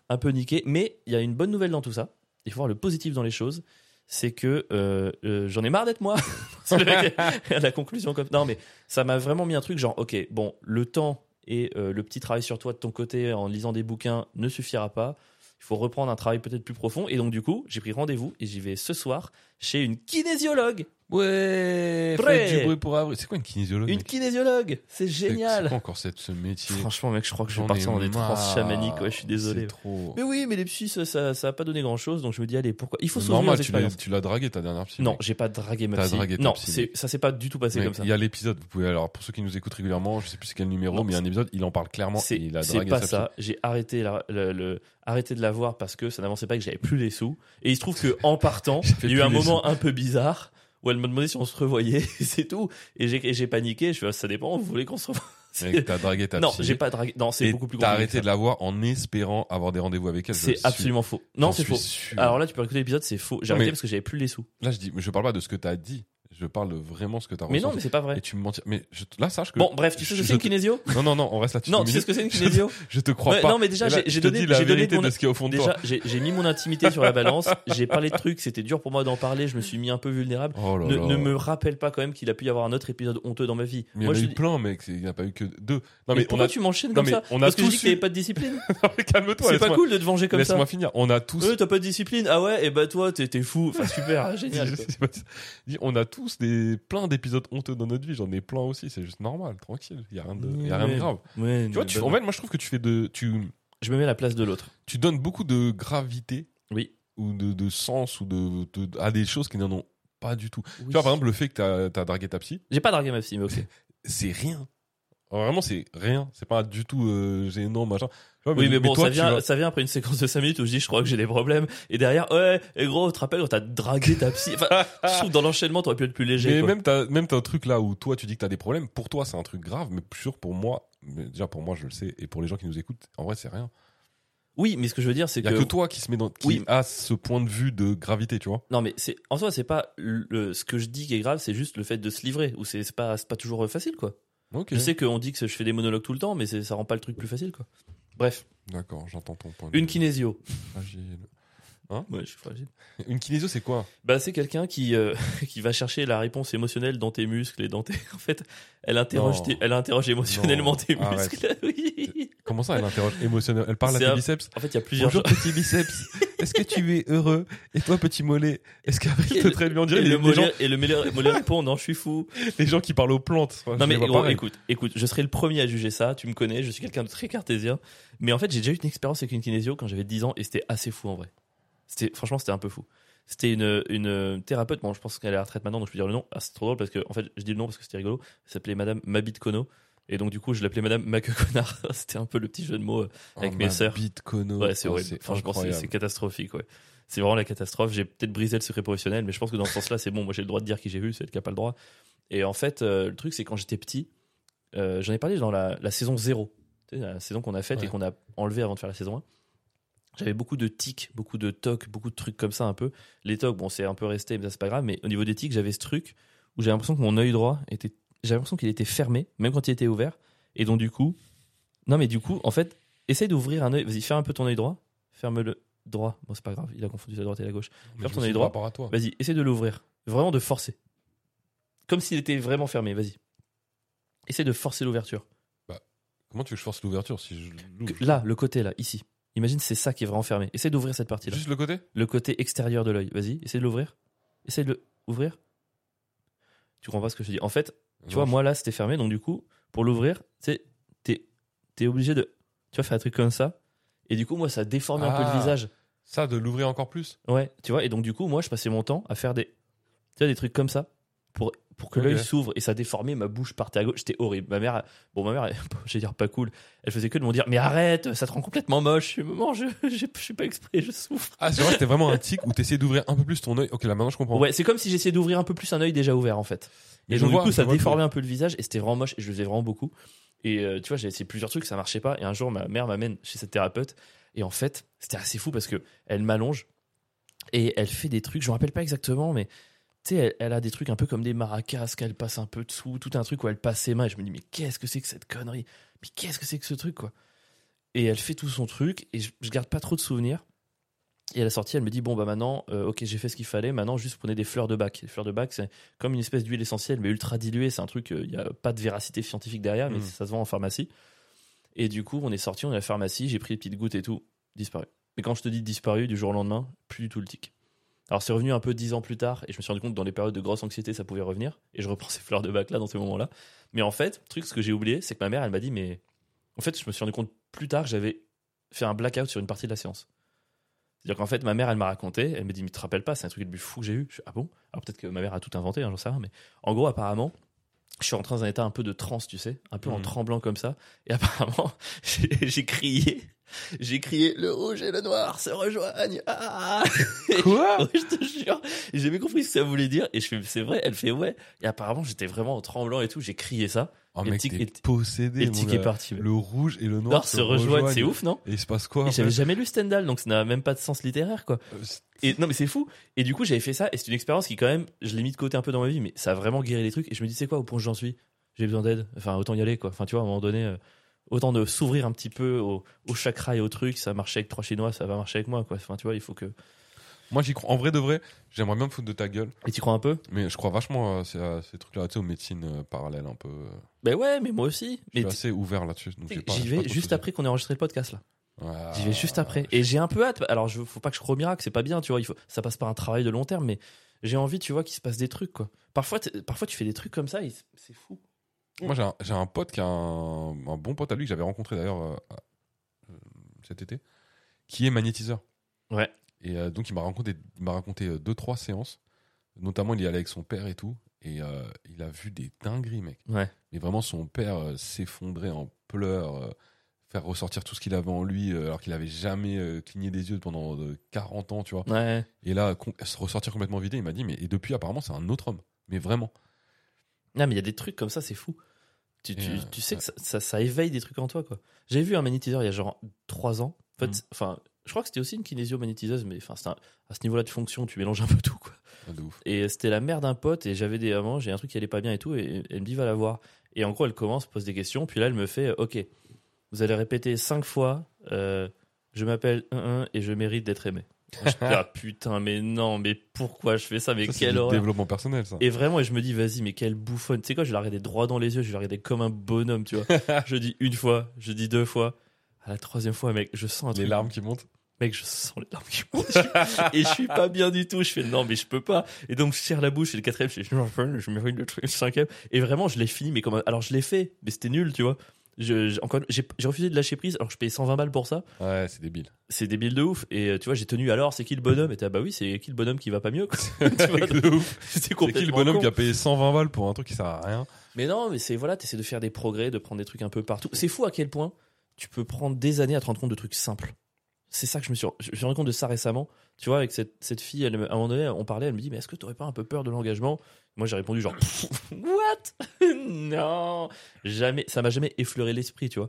A: un peu niqué. Mais il y a une bonne nouvelle dans tout ça. Il faut voir le positif dans les choses. C'est que euh, euh, j'en ai marre d'être moi. La conclusion comme non mais ça m'a vraiment mis un truc genre ok bon le temps et euh, le petit travail sur toi de ton côté en lisant des bouquins ne suffira pas il faut reprendre un travail peut-être plus profond. Et donc du coup j'ai pris rendez-vous et j'y vais ce soir chez une kinésiologue
B: Ouais,
A: Prêt.
B: faites du bruit pour avril. C'est quoi une kinésiologue
A: une
B: mec
A: kinésiologue c'est génial
B: C'est quoi encore cette, ce métier
A: franchement mec je crois que je vais partir dans des trans chamaniques ouais je suis désolé
B: trop.
A: mais oui mais les psys ça, ça ça a pas donné grand chose donc je me dis allez pourquoi? Il faut aux
B: normal, tu l'as, tu l'as dragué ta dernière psy.
A: non j'ai pas dragué ma
B: T'as
A: psy
B: dragué ta
A: non
B: psy,
A: c'est ça s'est pas du tout passé comme ça
B: Il y a l'épisode, vous pouvez alors pour ceux qui nous écoutent régulièrement, je sais plus c'est quel numéro,
A: Non,
B: mais il y a un épisode, il en parle clairement.
A: C'est
B: il a dragué
A: pas
B: sa
A: ça. J'ai arrêté, la- le, le- arrêté de la voir parce que ça n'avançait pas et que j'avais plus les sous. Et il se trouve que en partant, il y a eu un moment un peu bizarre où elle m'a demandé si on se revoyait. c'est tout. Et j'ai j'ai paniqué. Je fais, ça dépend. Vous voulez qu'on se revoie
B: t'as dragué ta
A: Non, j'ai pas dragué. Non, c'est beaucoup plus
B: T'as arrêté de la voir en espérant avoir des rendez-vous avec elle.
A: C'est absolument faux. Non, c'est faux.
B: sûr.
A: Alors là, tu peux écouter l'épisode, c'est faux. J'ai arrêté parce que j'avais plus les sous.
B: Là, je dis, mais je parle pas de ce que t'as dit. Je parle de vraiment ce que t'as
A: Mais non,
B: ressenti.
A: mais c'est pas vrai.
B: Et tu me mentis. Mais je- là, sache que.
A: Bon, bref, tu sais ce que
B: je
A: c'est une
B: te-
A: kinésio
B: Non, non, non, on reste là-dessus.
A: Non, tu sais ce que c'est une kinésio
B: Je te crois
A: Ouais,
B: pas.
A: Non, mais déjà,
B: Et là,
A: j'ai j'ai
B: je te
A: donné,
B: dis la
A: j'ai donné
B: vérité
A: mon-
B: de ce qu'il y a au fond de toi.
A: Déjà, j'ai j'ai mis mon intimité sur la balance. J'ai parlé de trucs, c'était dur pour moi d'en parler. Je me suis mis un peu vulnérable.
B: Oh là
A: Ne,
B: là.
A: ne me rappelle pas quand même qu'il a pu y avoir un autre épisode honteux dans ma vie.
B: Mais il y en a
A: je
B: eu
A: dis-
B: plein, mec. c'est- Il n'y en a pas eu que deux. Non,
A: mais,
B: mais on
A: pourquoi
B: a.
A: tu m'enchaînes comme
B: mais
A: ça
B: on a
A: Parce que je
B: tous
A: dis que t'avais pas de discipline.
B: Calme-toi.
A: C'est pas
B: laisse-moi-
A: cool de te venger comme ça.
B: Laisse-moi finir. On a tous.
A: Euh, t'as pas de discipline Ah ouais, et bah toi, t'es t'es fou. Enfin, super, génial. quoi.
B: Dis, On a tous des plein d'épisodes honteux dans notre vie. J'en ai plein aussi. C'est juste normal, tranquille. Il y a rien de, y a rien de grave.
A: Ouais,
B: Tu vois, tu, en fait, moi, je trouve que tu fais de, tu,
A: je me mets à la place de l'autre.
B: tu donnes beaucoup de gravité
A: Oui.
B: ou de, de sens ou de, de- à des choses qui n'en ont pas du tout.
A: Oui.
B: Tu vois, par exemple, le fait que t'as as dragué ta psy,
A: J'ai pas dragué ma psy, mais ok.
B: c'est rien. Alors, vraiment, c'est rien. C'est pas du tout euh, gênant, machin.
A: Oui, mais bon,
B: toi,
A: ça vient,
B: vas-
A: ça vient après une séquence de 5 minutes où je dis, je crois que j'ai des problèmes. Et derrière, ouais, et gros, tu te rappelles quand t'as dragué ta psy. Enfin, je trouve que dans l'enchaînement, t'aurais pu être plus léger.
B: Mais
A: quoi.
B: même t'as même t'as un truc là où toi tu dis que t'as des problèmes. Pour toi c'est un truc grave, mais sûr pour moi. mais déjà pour moi je le sais et pour les gens qui nous écoutent, en vrai c'est rien.
A: Oui, mais ce que je veux dire, c'est
B: Il y a
A: que.
B: que toi qui se met dans, qui
A: Oui.
B: a ce point de vue de gravité, tu vois.
A: Non, mais c'est en soi, c'est pas le- ce que je dis qui est grave, c'est juste le fait de se livrer. Ou c'est c'est pas, c'est pas toujours facile, quoi. Je sais qu'on dit que je fais des monologues tout le temps, mais ça rend pas le truc plus facile, quoi. Bref,
B: D'accord, j'entends ton point. de
A: une
B: vue.
A: kinésio.
B: Fragile.
A: Ouais, je suis fragile.
B: Une kinésio, c'est quoi?
A: Bah, c'est quelqu'un qui, euh, qui va chercher la réponse émotionnelle dans tes muscles et dans tes. En fait, elle interroge, tes- elle interroge émotionnellement
B: Non,
A: tes muscles. Oui.
B: Comment ça, elle interroge émotionnel Elle parle à tes
A: un-
B: biceps?
A: En fait, il y a plusieurs.
B: Bonjour petit biceps, est-ce que tu es heureux? Et toi petit mollet, est-ce qu'après te traite bien? Dirait
A: Et le mollet,
B: gens,
A: et le mollet, mollet répond non, je suis fou.
B: les gens qui parlent aux plantes. Enfin,
A: Non mais gros, écoute, écoute, je serai le premier à juger ça. Tu me connais, je suis quelqu'un de très cartésien. Mais en fait, j'ai déjà eu une expérience avec une kinésio quand j'avais 10 ans et c'était assez fou en vrai. C'était franchement, c'était un peu fou. C'était une, une thérapeute. Bon, je pense qu'elle est à la retraite maintenant, donc je peux dire le nom. Ah, c'est trop drôle parce que en fait, je dis le nom parce que c'était rigolo. Elle s'appelait Madame Mabit Kono. Et donc du coup, je l'appelais Madame Maque Connard. c'était un peu le petit jeu de mots. euh, avec
B: Oh,
A: mes
B: ma
A: sœurs.
B: bite cono.
A: Ouais, c'est
B: Oh,
A: horrible. Franchement, c'est catastrophique. Ouais. C'est vraiment la catastrophe. J'ai peut-être brisé le secret professionnel, mais je pense que dans ce sens-là, c'est bon. Moi, j'ai le droit de dire qui j'ai vu, c'est le qui a pas le droit. Et en fait, euh, le truc, c'est quand j'étais petit, euh, j'en ai parlé dans la, la saison 0, tu sais, la saison qu'on a faite
B: Ouais.
A: et qu'on a enlevé avant de faire la saison 1. J'avais beaucoup de tics, beaucoup de tocs, beaucoup de trucs comme ça un peu. Les tocs, bon, c'est un peu resté, mais ça, c'est pas grave. Mais au niveau des tics, j'avais ce truc où j'avais l'impression que mon œil droit était. J'avais l'impression qu'il était fermé, même quand il était ouvert. Et donc, du coup. Non, mais du coup, en fait, essaye d'ouvrir un œil. Vas-y, ferme un peu ton œil droit. Ferme-le droit. Bon, c'est pas grave, il a confondu la droite et la gauche.
B: Je
A: ton œil droit. Vas-y, essaye de l'ouvrir. Vraiment de forcer. Comme s'il était vraiment fermé, vas-y. Essaye de forcer l'ouverture.
B: Comment tu veux que je force l'ouverture si je
A: Là, le côté, là, ici. Imagine, c'est ça qui est vraiment fermé. Essaye d'ouvrir cette partie-là.
B: Juste le côté
A: Le côté extérieur de l'œil. Vas-y, essaye de l'ouvrir. Essaye de l'ouvrir. Tu comprends pas ce que je dis En fait, tu vois, moi là, c'était fermé, donc du coup, pour l'ouvrir, tu sais, t'es es obligé de. Tu vois, faire un truc comme ça. Et du coup, moi, ça déformait un peu
B: Ah.
A: le visage.
B: Ça, de l'ouvrir encore plus
A: Ouais, tu vois, et donc du coup, moi, je passais mon temps à faire des, tu vois, des trucs comme ça pour, pour que l'œil s'ouvre et ça déformait, ma bouche partait à gauche. C'était horrible. Ma mère, bon, ma mère, je vais dire pas cool, elle faisait que de me dire, mais arrête, ça te rend complètement moche. Je maman, je, suis pas exprès, je souffre.
B: Ah, c'est vrai, c'était vraiment un tic où t'essayais d'ouvrir un peu plus ton œil. Ok, là maintenant je comprends.
A: Ouais, c'est comme si j'essayais d'ouvrir un peu plus un œil déjà ouvert en fait. Et donc,
B: vois,
A: du coup, ça déformait un peu le visage et c'était vraiment moche et je le faisais vraiment beaucoup. Et euh, tu vois, j'ai essayé plusieurs trucs, ça marchait pas. Et un jour, ma mère m'amène chez cette thérapeute et en fait, c'était assez fou parce que elle m'allonge et elle fait des trucs, je me rappelle pas exactement, mais tu sais, elle, elle a des trucs un peu comme des maracas qu'elle passe un peu dessous, tout un truc où elle passe ses mains et je me dis, mais qu'est-ce que c'est que cette connerie? Mais qu'est-ce que c'est que ce truc, quoi? Et elle fait tout son truc et je, je garde pas trop de souvenirs. Et à la sortie, elle me dit bon bah maintenant, euh, ok j'ai fait ce qu'il fallait. Maintenant juste prenez des fleurs de bac. Les fleurs de bac c'est comme une espèce d'huile essentielle mais ultra diluée. C'est un truc, il n'y a pas de véracité scientifique derrière, mais
B: Mm.
A: ça se vend en pharmacie. Et du coup on est sorti, on est à la pharmacie, j'ai pris des petites gouttes et tout, disparu. Mais quand je te dis disparu du jour au lendemain, plus du tout le tic. Alors c'est revenu un peu dix ans plus tard et je me suis rendu compte que dans les périodes de grosse anxiété ça pouvait revenir et je reprends ces fleurs de bac là dans ces moments-là. Mais en fait, le truc ce que j'ai oublié, c'est que ma mère elle m'a dit mais en fait je me suis rendu compte plus tard que j'avais fait un blackout sur une partie de la séance. C'est-à-dire qu'en fait, ma mère, elle m'a raconté, elle me dit, mais tu te rappelles pas, c'est un truc le plus fou que j'ai eu. Je fais, ah bon? Alors peut-être que ma mère a tout inventé, hein, j'en sais rien, mais en gros, apparemment, je suis rentré dans un état un peu de transe, tu sais, un peu en
B: Mhm.
A: tremblant comme ça. Et apparemment, j'ai crié, j'ai crié, le rouge et le noir se rejoignent. Ah
B: Quoi
A: Ouais, je te jure. J'ai jamais compris ce que ça voulait dire. Et je fais, c'est vrai, elle fait ouais. Et apparemment, j'étais vraiment en tremblant et tout. J'ai crié ça.
B: Oh
A: Et
B: mec,
A: tic-
B: t'es possédé.
A: Et le est parti.
B: Le rouge et le noir
A: se rejoignent, c'est ouf, non
B: Et il se passe quoi
A: j'avais jamais lu Stendhal, donc ça n'a même pas de sens littéraire, quoi.
B: Euh,
A: Et non, mais c'est fou. Et du coup, j'avais fait ça, et c'est une expérience qui, quand même, je l'ai mis de côté un peu dans ma vie, mais ça a vraiment guéri les trucs. Et je me dis, c'est quoi, au point où j'en suis? J'ai besoin d'aide. Enfin, autant y aller, quoi. Enfin, tu vois, à un moment donné, euh, autant de s'ouvrir un petit peu au, au chakra et au truc. Ça marchait avec trois chinois, ça va marcher avec moi, quoi. Enfin, tu vois, il faut que.
B: Moi j'y crois. En vrai de vrai, j'aimerais bien me foutre de ta gueule.
A: Et tu crois un peu?
B: Mais je crois vachement à ces, trucs-là, tu sais, aux médecines euh, parallèles un peu.
A: Ben ouais, mais moi aussi.
B: Je
A: Mais
B: suis assez ouvert là-dessus.
A: j'y vais juste après qu'on ait enregistré le podcast, là.
B: Ouais.
A: J'y vais juste après. Et j'ai un peu hâte. Alors, je, faut pas que je croie au miracle, c'est pas bien, tu vois. Il faut, ça passe par un travail de long terme, mais j'ai envie, tu vois, qu'il se passe des trucs, quoi. Parfois, parfois tu fais des trucs comme ça, c'est fou.
B: Moi, j'ai un, j'ai un pote qui a un, un bon pote à lui que j'avais rencontré d'ailleurs euh, euh, cet été, qui est magnétiseur.
A: Ouais.
B: Et euh, donc, il m'a raconté, il m'a raconté deux, trois séances. Notamment, il y allait avec son père et tout. Et euh, il a vu des dingueries, mec.
A: Ouais.
B: Mais vraiment, son père euh, s'effondrait en pleurs, euh, faire ressortir tout ce qu'il avait en lui, euh, alors qu'il avait jamais euh, cligné des yeux pendant euh, 40 ans, tu vois.
A: Ouais.
B: Et là, com- se ressortir complètement vidé, il m'a dit, mais et depuis, apparemment, c'est un autre homme. Mais vraiment.
A: Non, mais il y a des trucs comme ça, c'est fou. Tu, tu,
B: euh,
A: sais
B: ouais.
A: que ça, ça, ça éveille des trucs en toi, quoi. J'ai vu un magnétiseur il y a genre 3 ans. En fait,
B: Mm.
A: enfin, je crois que c'était aussi une kinésio-magnétiseuse, mais enfin, un- à ce niveau-là de fonction, tu mélanges un peu tout, quoi.
B: Ah, ouf.
A: Et c'était la mère d'un pote, et j'avais des moments, j'ai un truc qui allait pas bien et tout, et elle me dit, va la voir. Et en gros, elle commence, pose des questions, puis là, elle me fait, euh, ok, vous allez répéter cinq fois, euh, je m'appelle 1 et je mérite d'être aimé. Je dis, ah putain, mais non, mais pourquoi je fais ça, mais
B: Ça,
A: horreur.
B: développement personnel, ça.
A: Et vraiment, et je me dis, vas-y, mais quelle bouffonne. Tu sais quoi, je la regardais droit dans les yeux, je la regardais comme un bonhomme, tu vois. je dis une fois, je dis deux fois. À la troisième fois, mec, je sens un
B: Les larmes qui montent.
A: Mec, je sens les larmes qui montent. Je suis- et je suis pas bien du tout. Je fais, non, mais je peux pas. Et donc, je serre la bouche, et le quatrième, je fais, je je mérite le truc, le cinquième. Et vraiment, je l'ai fini, mais comme un- Alors, je l'ai fait, mais c'était nul, tu vois. Je, je- encore, j'ai j'ai refusé de lâcher prise, alors que je payais 120 balles pour ça.
B: Ouais, c'est débile.
A: C'est débile de ouf. Et euh, tu vois, j'ai tenu, alors, c'est qui le bonhomme? Et t'es, ah bah oui, c'est qui le bonhomme qui va pas mieux, quoi. Tu vois,
B: de ouf.
A: C'était
B: C'est qui le bonhomme
A: con.
B: qui a payé 120 balles pour un truc qui sert à rien?
A: Mais non, mais c'est voilà, t'essaies de faire des progrès, de prendre des trucs un peu partout. C'est fou à quel point tu peux prendre des années à te rendre compte de trucs simples. C'est ça que je me suis, rendu compte de ça récemment. Tu vois, avec cette, cette fille, elle, à un moment donné, on parlait, elle me dit, mais est-ce que t'aurais pas un peu peur de l'engagement? Moi, j'ai répondu genre, what? Non, jamais. Ça m'a jamais effleuré l'esprit, tu vois.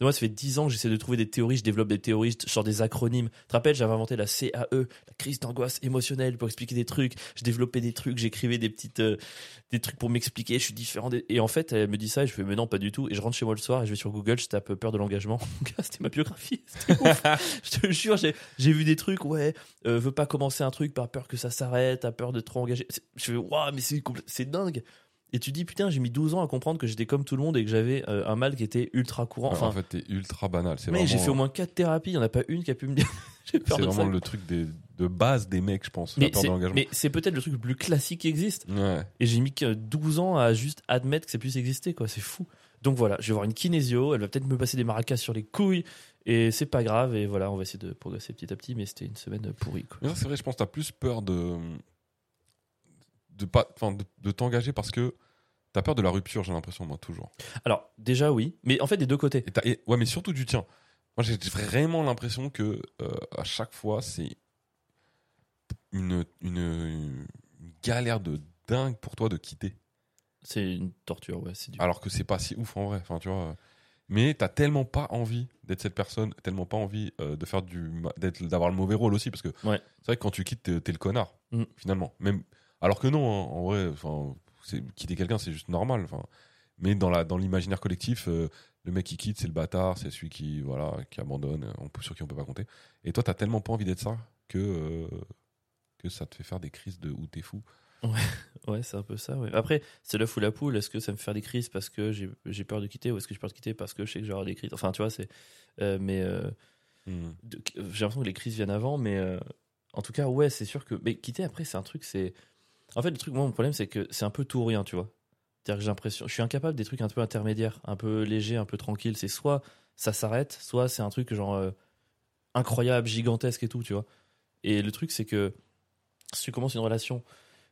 A: Moi, ça fait 10 ans que j'essaie de trouver des théories, je développe des théories, je sors des acronymes. Tu te rappelles, j'avais inventé la CAE, la crise d'angoisse émotionnelle, pour expliquer des trucs. Je développais des trucs, j'écrivais des petites, euh, des trucs pour m'expliquer, je suis différent. des- Et en fait, elle me dit ça, et je fais, mais non, pas du tout. Et je rentre chez moi le soir, et je vais sur Google, je tape peur de l'engagement. C'était ma biographie. Ouf. je te jure, j'ai vu des trucs, ouais, euh, veux pas commencer un truc par peur que ça s'arrête, t'as peur de trop engagé. C'est- Je fais, waouh, mais c'est dingue. Et tu dis, putain, j'ai mis 12 ans à comprendre que j'étais comme tout le monde et que j'avais euh, un mal qui était ultra courant. Enfin,
B: en fait, t'es ultra banal. C'est
A: mais j'ai fait au moins 4 thérapies, il n'y en a pas une qui a pu me dire.
B: C'est vraiment
A: ça.
B: le truc des- de base des mecs, je pense.
A: Mais c'est- peut-être le truc le plus classique qui existe.
B: Ouais.
A: Et j'ai mis que 12 ans à juste admettre que ça puisse exister, quoi. C'est fou. Donc voilà, je vais voir une kinésio, elle va peut-être me passer des maracas sur les couilles, et c'est pas grave, et voilà, on va essayer de progresser petit à petit, mais c'était une semaine pourrie, quoi.
B: C'est vrai, je pense que t'as plus peur de. De, pas, de, de t'engager parce que t'as peur de la rupture, j'ai l'impression, moi, toujours.
A: Alors, déjà, oui, mais en fait, des deux côtés.
B: Et t'as- et- ouais, mais surtout du tien. Moi, j'ai vraiment l'impression que euh, à chaque fois, c'est une, une, une galère de dingue pour toi de quitter.
A: C'est une torture, ouais, c'est du.
B: Alors que c'est pas si ouf en vrai. Enfin, tu vois. Mais t'as tellement pas envie d'être cette personne, tellement pas envie euh, de faire du, ma- d'être, d'avoir le mauvais rôle aussi, parce que
A: Ouais.
B: c'est vrai que quand tu quittes, t'es, t'es le connard
A: Mm.
B: finalement. Même, alors que non, hein, en vrai, enfin, quitter quelqu'un, c'est juste normal. Enfin, mais dans la, dans l'imaginaire collectif, euh, le mec qui quitte, c'est le bâtard, c'est celui qui, voilà, qui abandonne, on peut, sur qui on peut pas compter. Et toi, t'as tellement pas envie d'être ça que euh, que ça te fait faire des crises de où t'es fou.
A: Ouais, c'est un peu ça, ouais. Après, c'est l'œuf ou la poule. Est-ce que ça me fait faire des crises parce que j'ai peur de quitter, ou est-ce que j'ai peur de quitter parce que je sais que j'aurai des crises? Enfin, tu vois, c'est. euh, mais. euh,
B: Mm.
A: de- j'ai l'impression que les crises viennent avant, mais en tout cas, ouais, c'est sûr que. Mais quitter après, c'est un truc, c'est. En fait, le truc, moi, mon problème, c'est que c'est un peu tout ou rien, tu vois. C'est-à-dire que j'ai l'impression. Je suis incapable des trucs un peu intermédiaires, un peu légers, un peu tranquilles. C'est soit ça s'arrête, soit c'est un truc genre euh, incroyable, gigantesque et tout, tu vois. Et le truc, c'est que si tu commences une relation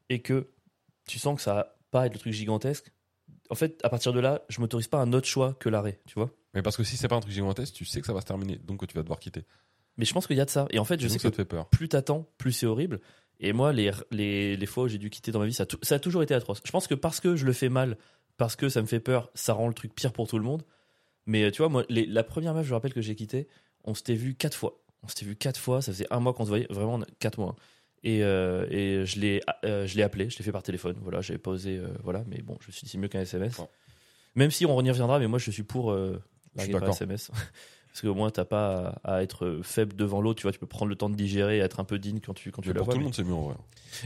A: et que tu sens que ça va pas être le truc gigantesque, en fait, à partir de là, je m'autorise pas un autre choix que l'arrêt, tu vois.
B: Mais parce que si c'est pas un truc gigantesque, tu sais que ça va se terminer, donc que tu vas devoir quitter.
A: Mais je pense qu'il y a de ça. Et en fait, je
B: donc
A: sais
B: ça
A: que
B: te fait peur.
A: plus t'attends, plus c'est horrible. Et moi, les, les, les fois où j'ai dû quitter dans ma vie, ça, a tou- ça a toujours été atroce. Je pense que parce que je le fais mal, parce que ça me fait peur, ça rend le truc pire pour tout le monde. Mais euh, tu vois, moi, les- la première meuf, je me rappelle que j'ai quitté, on s'était vu quatre fois. On s'était vu quatre fois, ça faisait un mois qu'on se voyait, vraiment quatre mois. Et, euh, et je l'ai euh, je l'ai appelé, je l'ai fait par téléphone. Voilà, j'avais pas osé, euh, voilà, mais bon, je me suis dit c'est mieux qu'un SMS. Même si on y reviendra, mais moi je suis pour
B: Je suis
A: par. SMS. Parce qu'au moins, t'as pas à, à être faible devant l'autre, tu vois, tu peux prendre le temps de digérer et être un peu digne quand tu, quand tu la
B: pour
A: vois.
B: tout le
A: mais-
B: monde, c'est mieux en vrai.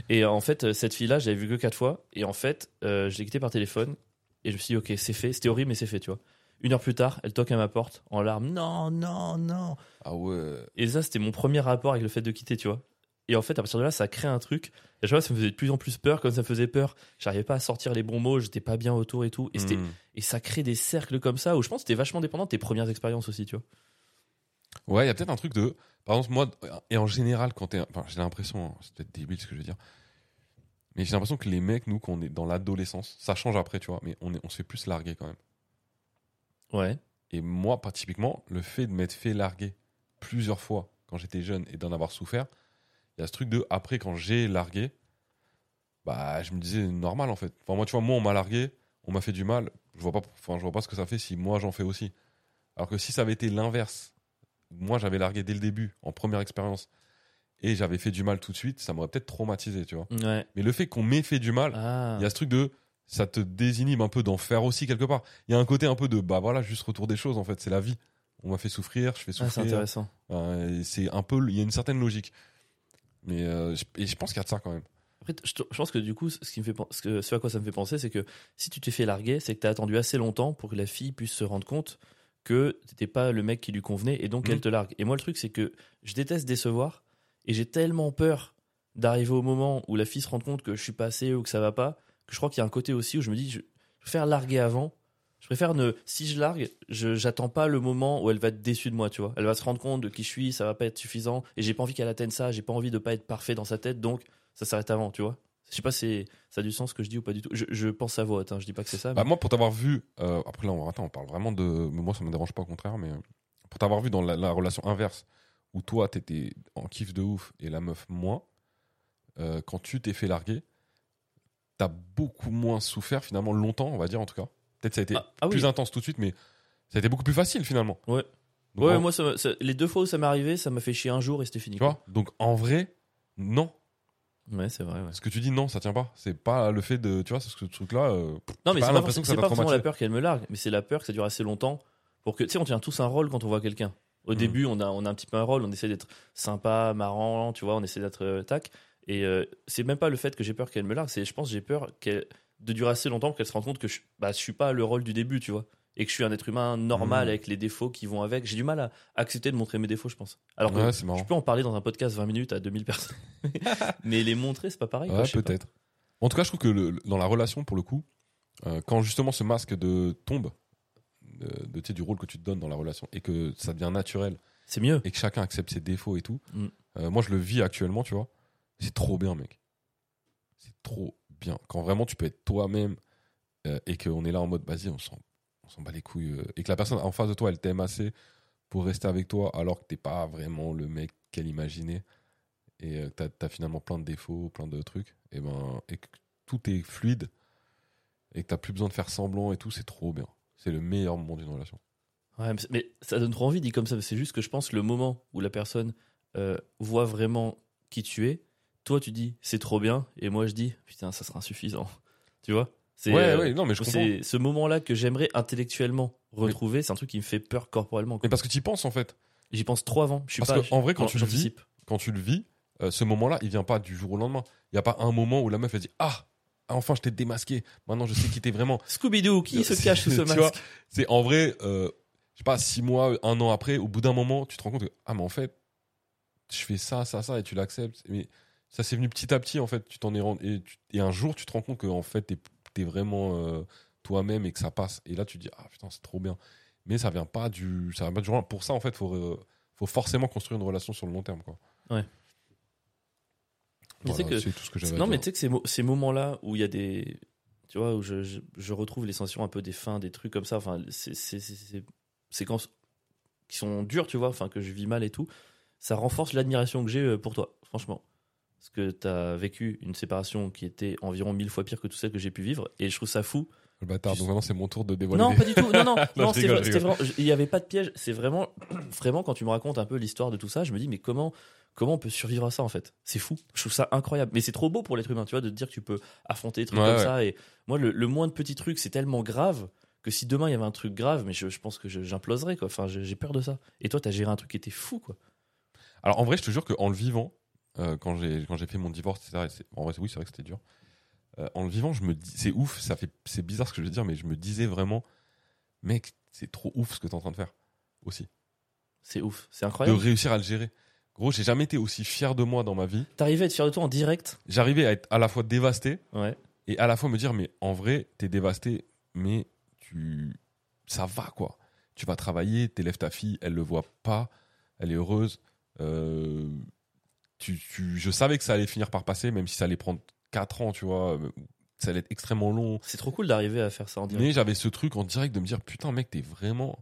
A: et en fait, euh, cette fille-là, je l'avais vue que quatre fois. Et en fait, euh, je l'ai quittée par téléphone. Et je me suis dit, ok, c'est fait. C'était horrible, mais c'est fait, tu vois. Une heure plus tard, elle toque à ma porte en larmes. Non, non, non.
B: Ah ouais.
A: Et ça, c'était mon premier rapport avec le fait de quitter, tu vois. Et en fait, à partir de là, ça crée un truc. Et je vois, ça me faisait de plus en plus peur, comme ça me faisait peur. J'arrivais pas à sortir les bons mots, j'étais pas bien autour et tout. Et, c'était-
B: Mm.
A: et ça crée des cercles comme ça où je pense que c'était vachement dépendant de tes premières expériences aussi, tu vois.
B: Ouais, il y a peut-être un truc de. Par exemple, moi, et en général, quand t'es. Enfin, j'ai l'impression, hein, c'est peut-être débile ce que je veux dire. Mais j'ai l'impression que les mecs, nous, quand on est dans l'adolescence, ça change après, tu vois, mais on, est, on se fait plus larguer quand même.
A: Ouais.
B: Et moi, pas typiquement, le fait de m'être fait larguer plusieurs fois quand j'étais jeune et d'en avoir souffert, il y a ce truc de après, quand j'ai largué, bah, je me disais normal en fait. Enfin, moi, tu vois, moi, on m'a largué, on m'a fait du mal, je vois pas, enfin, je vois pas ce que ça fait si moi j'en fais aussi. Alors que si ça avait été l'inverse, moi j'avais largué dès le début, en première expérience, et j'avais fait du mal tout de suite, ça m'aurait peut-être traumatisé, tu vois.
A: Ouais.
B: Mais le fait qu'on m'ait fait du mal,
A: Ah.
B: il y a ce truc de ça te désinhibe un peu d'en faire aussi quelque part. Il y a un côté un peu de bah voilà, juste retour des choses en fait, c'est la vie. On m'a fait souffrir, je fais
A: Ah, c'est
B: souffrir.
A: intéressant.
B: Euh, et c'est un peu il y a une certaine logique. Mais euh, je- et je pense qu'il y a de ça quand même.
A: Après, je, je pense que du coup, ce, qui me fait, ce, que, ce à quoi ça me fait penser, c'est que si tu t'es fait larguer, c'est que tu as attendu assez longtemps pour que la fille puisse se rendre compte que t'étais pas le mec qui lui convenait et donc
B: Mhm.
A: elle te largue. Et moi, le truc, c'est que je déteste décevoir et j'ai tellement peur d'arriver au moment où la fille se rend compte que je suis passé ou que ça va pas, que je crois qu'il y a un côté aussi où je me dis, je, préfère larguer avant. Je préfère ne, si je largue, je j'attends pas le moment où elle va être déçue de moi, tu vois. Elle va se rendre compte de qui je suis, ça va pas être suffisant et j'ai pas envie qu'elle atteigne ça, j'ai pas envie de pas être parfait dans sa tête, donc ça s'arrête avant, tu vois. Je sais pas si ça a du sens ce que je dis ou pas du tout. Je, je pense à voix haute, hein, je dis pas que c'est ça.
B: Bah moi pour t'avoir vu euh, après là on attends, on parle vraiment de mais moi ça me dérange pas au contraire mais euh, pour t'avoir vu dans la, la relation inverse où toi t'étais en kiff de ouf et la meuf moins euh, quand tu t'es fait larguer t'as beaucoup moins souffert finalement longtemps on va dire en tout cas peut-être ça a été
A: Ah, ah oui.
B: plus intense tout de suite mais ça a été beaucoup plus facile finalement
A: Ouais.
B: Donc,
A: ouais,
B: en-
A: moi, ça m'a- ça- les deux fois où ça m'est arrivé, ça m'a fait chier un jour et c'était fini.
B: tu vois donc en vrai non
A: Ouais, c'est vrai. Ouais.
B: ce que tu dis non ça tient pas c'est pas le fait de tu vois ce truc là
A: Non, mais c'est pas,
B: que ça
A: pas forcément la peur qu'elle me largue, mais c'est la peur que ça dure assez longtemps. Pour que, tu sais, on tient tous un rôle quand on voit quelqu'un. Au
B: Mhm.
A: début, on a, on a un petit peu un rôle, on essaie d'être sympa, marrant, tu vois, on essaie d'être euh, tac. Et euh, c'est même pas le fait que j'ai peur qu'elle me largue, c'est, je pense, j'ai peur qu'elle, de durer assez longtemps pour qu'elle se rende compte que je, bah, je suis pas le rôle du début, tu vois. Et que je suis un être humain normal
B: Mhm.
A: avec les défauts qui vont avec. J'ai du mal à accepter de montrer mes défauts, je pense. Alors que
B: ouais
A: je peux en parler dans un podcast 20 minutes à 2000 personnes. mais les montrer, c'est pas pareil.
B: Ouais, peut-être. En tout cas, je trouve que le- dans la relation, pour le coup, euh, quand justement ce masque de tombe, de, de, tu sais, du rôle que tu te donnes dans la relation, et que ça devient naturel,
A: C'est mieux.
B: et que chacun accepte ses défauts et tout,
A: Mm.
B: euh, moi je le vis actuellement, tu vois, c'est trop bien, mec. C'est trop Quand vraiment tu peux être toi-même, euh, et qu'on est là en mode, vas-y, on s'en, bat les couilles, euh, et que la personne en face de toi, elle t'aime assez pour rester avec toi, alors que t'es pas vraiment le mec qu'elle imaginait, et euh, que t'as, t'as finalement plein de défauts, plein de trucs, et ben, et que tout est fluide, et que t'as plus besoin de faire semblant et tout, c'est trop bien. C'est le meilleur moment d'une relation.
A: Ouais, mais ça donne trop envie dit comme ça. C'est juste que je pense que le moment où la personne euh, voit vraiment qui tu es, toi tu dis c'est trop bien, et moi je dis putain ça sera insuffisant. Tu vois? C'est
B: Ouais,
A: euh,
B: ouais, non, mais je
A: c'est ce moment-là que j'aimerais intellectuellement retrouver. C'est un truc qui me fait peur corporellement. quoi.
B: Mais parce que tu y penses en fait.
A: J'y pense trop avant. Je suis
B: Parce
A: pas.
B: qu'en vrai, quand tu le vis, quand tu le vis, euh, ce moment-là, il vient pas du jour au lendemain. Il y a pas un moment où la meuf elle dit ah enfin je t'ai démasqué. Maintenant je sais qui t'es vraiment.
A: Scooby-Doo, qui se cache sous ce masque
B: C'est en vrai, euh, je sais pas, six mois, un an après, au bout d'un moment, tu te rends compte que ah mais en fait, je fais ça, ça, ça et tu l'acceptes. Mais ça c'est venu petit à petit en fait. Tu t'en es rendu et, tu- et un jour tu te rends compte que en fait t'es es vraiment euh, toi-même et que ça passe. Et là tu te dis ah putain c'est trop bien. Mais ça vient pas du, ça vient pas du jour. Pour ça en fait faut euh, faut forcément construire une relation sur le long terme quoi.
A: Ouais.
B: Voilà,
A: que-
B: tout ce que à
A: Non, mais tu sais que ces, mo- ces moments-là où il y a des. Tu vois, où je, je, je retrouve les sensations un peu des fins, des trucs comme ça, enfin, c'est c'est- c'est- c'est- séquences qui sont dures, tu vois, enfin, que je vis mal et tout, ça renforce l'admiration que j'ai euh, pour toi, franchement. Parce que tu as vécu une séparation qui était environ mille fois pire que tout celle que j'ai pu vivre, et je trouve ça fou.
B: le bâtard.
A: tu-
B: Donc maintenant c'est mon tour de dévoiler.
A: Non, pas du tout. Non, non,
B: Non,
A: c'était vraiment. Il n'y avait pas de piège. C'est vraiment, vraiment quand tu me racontes un peu l'histoire de tout ça, je me dis mais comment, comment on peut survivre à ça en fait? C'est fou. Je trouve ça incroyable. Mais c'est trop beau pour l'être humain, tu vois, de te dire que tu peux affronter des trucs
B: Ouais,
A: comme
B: ouais.
A: ça. Et moi, le, le moins de petits trucs, c'est tellement grave que si demain il y avait un truc grave, mais je, je pense que j'imploserais quoi. Enfin, j'ai j'ai peur de ça. Et toi, t'as géré un truc qui était fou quoi.
B: Alors en vrai, je te jure qu'en le vivant, euh, quand j'ai quand j'ai fait mon divorce, etc. et c'est- en vrai, oui, c'est vrai que c'était dur. Euh, en le vivant, je me dis, c'est ouf, ça fait, c'est bizarre ce que je veux dire, mais je me disais vraiment, mec, c'est trop ouf ce que t'es en train de faire aussi,
A: C'est ouf. C'est
B: de
A: incroyable.
B: réussir à le gérer. Gros, j'ai jamais été aussi fier de moi dans ma vie.
A: T'arrivais à être fier de toi en direct?
B: J'arrivais à être à la fois dévasté
A: Ouais.
B: et à la fois me dire, mais en vrai, t'es dévasté, mais tu, ça va quoi. Tu vas travailler, t'élèves ta fille, elle le voit pas, elle est heureuse. Euh, tu, tu- je savais que ça allait finir par passer, même si ça allait prendre 4 ans, tu vois. euh, Ça allait être extrêmement long.
A: C'est trop cool d'arriver à faire ça en direct.
B: Mais j'avais ce truc en direct de me dire, putain, mec, t'es vraiment.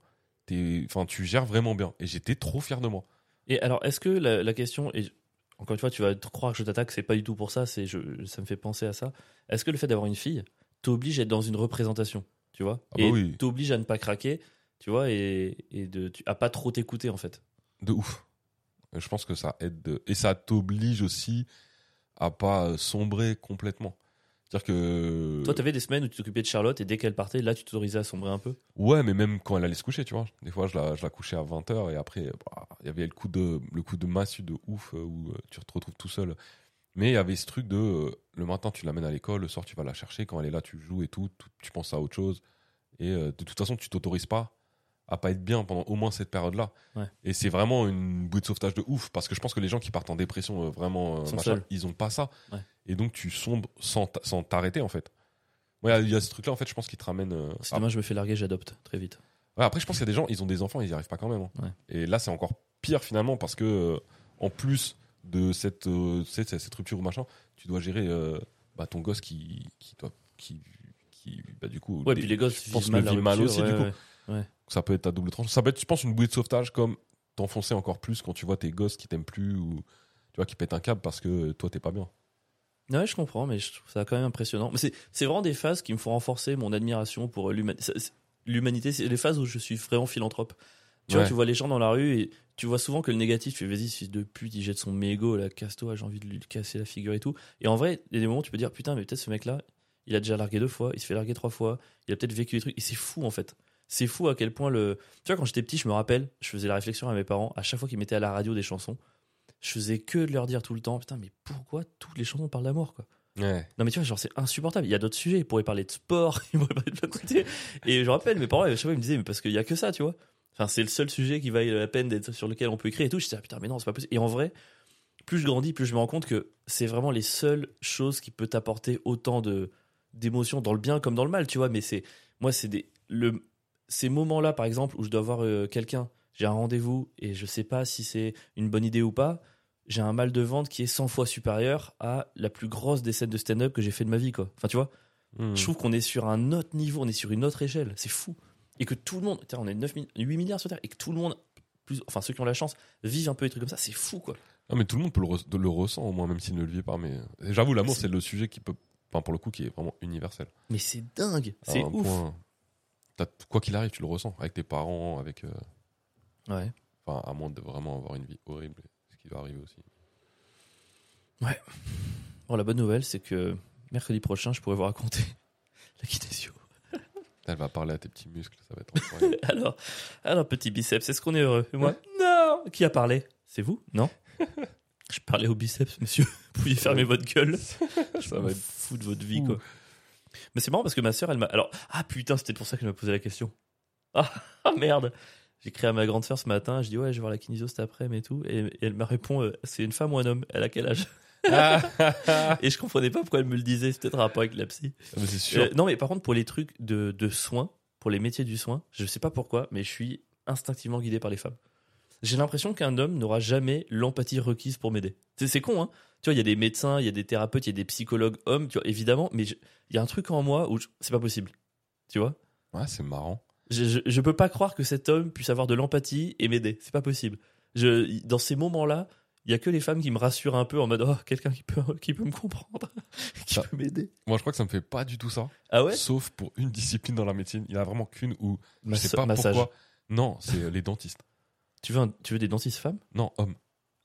B: t'es- Enfin, tu gères vraiment bien. Et j'étais trop fier de moi.
A: Et alors, est-ce que la, la question, et encore une fois, tu vas te croire que je t'attaque, c'est pas du tout pour ça, c'est je, ça me fait penser à ça. Est-ce que le fait d'avoir une fille t'oblige à être dans une représentation, tu vois?
B: Ah bah
A: Et
B: oui.
A: t'oblige à ne pas craquer, tu vois, et, et de, tu, à pas trop t'écouter en fait.
B: De ouf. Je pense que ça aide. de- Et ça t'oblige aussi à pas euh, sombrer complètement. C'est-à-dire que.
A: Toi, t'avais des semaines où tu t'occupais de Charlotte et dès qu'elle partait, là, tu t'autorisais à sombrer un peu?
B: Ouais, mais même quand elle allait se coucher, tu vois. Des fois, je la, je la couchais à 20h et après, bah, il y avait le coup de, le coup de massue de ouf euh, où euh, tu te retrouves tout seul. Mais il y avait ce truc de euh, le matin, tu l'amènes à l'école, le soir, tu vas la chercher. Quand elle est là, tu joues et tout, tu penses à autre chose. Et euh, de toute façon, tu t'autorises pas à pas être bien pendant au moins cette période-là.
A: Ouais.
B: Et c'est vraiment une bouée de sauvetage de ouf parce que je pense que les gens qui partent en dépression euh, vraiment, euh, machin, ils ont pas ça.
A: Ouais.
B: Et donc, tu sombres sans t'arrêter en fait. Ouais, il y a ce truc-là en fait, je pense qui te ramène. euh,
A: Si
B: à-
A: demain je me fais larguer, j'adopte très vite.
B: Après, je pense qu'il y a des gens, ils ont des enfants, ils n'y arrivent pas quand même. hein. Et là, c'est encore pire finalement parce que, euh, en plus de cette, cette, cette rupture ou machin, tu dois gérer bah, ton gosse qui, qui doit. Qui, qui, bah, du coup,
A: Ouais,
B: des-
A: puis les gosses vivent mal,
B: mal aussi, du coup.
A: Ouais.
B: ça peut être à double tranche. Ça peut être, je pense, une bouée de sauvetage comme t'enfoncer encore plus quand tu vois tes gosses qui t'aiment plus ou tu vois qui pètent un câble parce que toi, t'es pas bien.
A: Ouais, je comprends, mais je trouve ça quand même impressionnant. Mais c'est, c'est vraiment des phases qui me font renforcer mon admiration pour c'est- l'humanité. C'est les phases où je suis vraiment philanthrope. Tu vois, tu vois les gens dans la rue et tu vois souvent que le négatif, tu fais vas-y, fils de pute, il jette son mégot, là, casse-toi, j'ai envie de lui casser la figure et tout. Et en vrai, il y a des moments où tu peux dire putain, mais peut-être ce mec-là, il a déjà largué deux fois, il se fait larguer trois fois, il a peut-être vécu des trucs. Et c'est fou en fait. C'est fou à quel point le. Tu vois, quand j'étais petit, je me rappelle, je faisais la réflexion à mes parents, à chaque fois qu'ils mettaient à la radio des chansons, je faisais que de leur dire tout le temps putain, mais pourquoi toutes les chansons parlent d'amour quoi?
B: Ouais.
A: non mais tu vois, genre c'est insupportable. Il y a d'autres sujets. Ils pourraient parler de sport, ils pourraient parler de trucs. Et je rappelle, mes parents, à chaque fois, ils me disaient, mais parce qu'il y a que ça, tu vois. Enfin, c'est le seul sujet qui vaille la peine d'être sur lequel on peut écrire et tout. Je disais, ah, putain, mais non, c'est pas possible. Et en vrai, plus je grandis, plus je me rends compte que c'est vraiment les seules choses qui peuvent t'apporter autant de d'émotions dans le bien comme dans le mal, tu vois. Mais c'est moi, c'est des le ces moments-là, par exemple, où je dois voir euh, quelqu'un, j'ai un rendez-vous et je sais pas si c'est une bonne idée ou pas. J'ai un mal de ventre qui est 100 fois supérieur à la plus grosse des scènes de stand-up que j'ai fait de ma vie, quoi. Enfin, tu vois,
B: Hmm.
A: je trouve qu'on est sur un autre niveau, on est sur une autre échelle. C'est fou. Et que tout le monde, tiens, on est 9, mi- 8 milliards sur Terre, et que tout le monde, plus, enfin ceux qui ont la chance, vivent un peu des trucs comme ça. C'est fou, quoi.
B: Ah, mais tout le monde peut le, re- le ressent au moins, même s'il ne le vit pas. Mais j'avoue, l'amour,
A: C'est-
B: c'est le sujet qui peut, enfin, pour le coup, qui est vraiment universel.
A: Mais c'est dingue. C'est ouf.
B: point, quoi qu'il arrive, tu le ressens avec tes parents, avec, euh,
A: Ouais.
B: enfin, à moins de vraiment avoir une vie horrible, ce qui va arriver aussi.
A: Bon, la bonne nouvelle, c'est que mercredi prochain, je pourrais vous raconter la kinésio.
B: Elle va parler à tes petits muscles, ça va être incroyable.
A: Alors, alors petit biceps, est-ce qu'on est heureux Et moi? Non Qui a parlé? C'est vous? Non? Je parlais au biceps, monsieur. Vous pouviez fermer votre gueule. Je
B: Ça va être
A: fous de votre vie,
B: fou.
A: quoi. Mais c'est marrant parce que ma sœur, elle m'a. Alors, ah putain, c'était pour ça qu'elle m'a posé la question. Ah, ah, merde J'ai créé à ma grande sœur ce matin, je dis ouais, je vais voir la kinésio cet après-midi et tout. Et, et elle me répond euh, c'est une femme ou un homme? Elle a quel âge? Et je comprenais pas pourquoi elle me le disait, c'est peut-être un rapport avec la psy.
B: Ah, mais c'est sûr.
A: Euh, non, mais par contre, pour les trucs de, de soins, pour les métiers du soin, je sais pas pourquoi, mais je suis instinctivement guidé par les femmes. J'ai l'impression qu'un homme n'aura jamais l'empathie requise pour m'aider. C'est, c'est con, hein. Tu vois, il y a des médecins, il y a des thérapeutes, il y a des psychologues hommes, tu vois, évidemment, mais il y a un truc en moi où je- c'est pas possible. Tu vois
B: Ouais, c'est marrant.
A: je, je, je peux pas croire que cet homme puisse avoir de l'empathie et m'aider. C'est pas possible. Je, dans ces moments-là, il y a que les femmes qui me rassurent un peu en mode oh, quelqu'un qui peut, qui peut me comprendre, qui
B: Ça-
A: peut m'aider.
B: Moi, je crois que ça me fait pas du tout ça.
A: Ah ouais?
B: Sauf pour une discipline dans la médecine. Il y en a vraiment qu'une où je sais
A: Massa-
B: pas
A: massage.
B: pourquoi. Non, c'est euh, les dentistes.
A: Tu veux, un- tu veux des dentistes femmes?
B: Non, homme.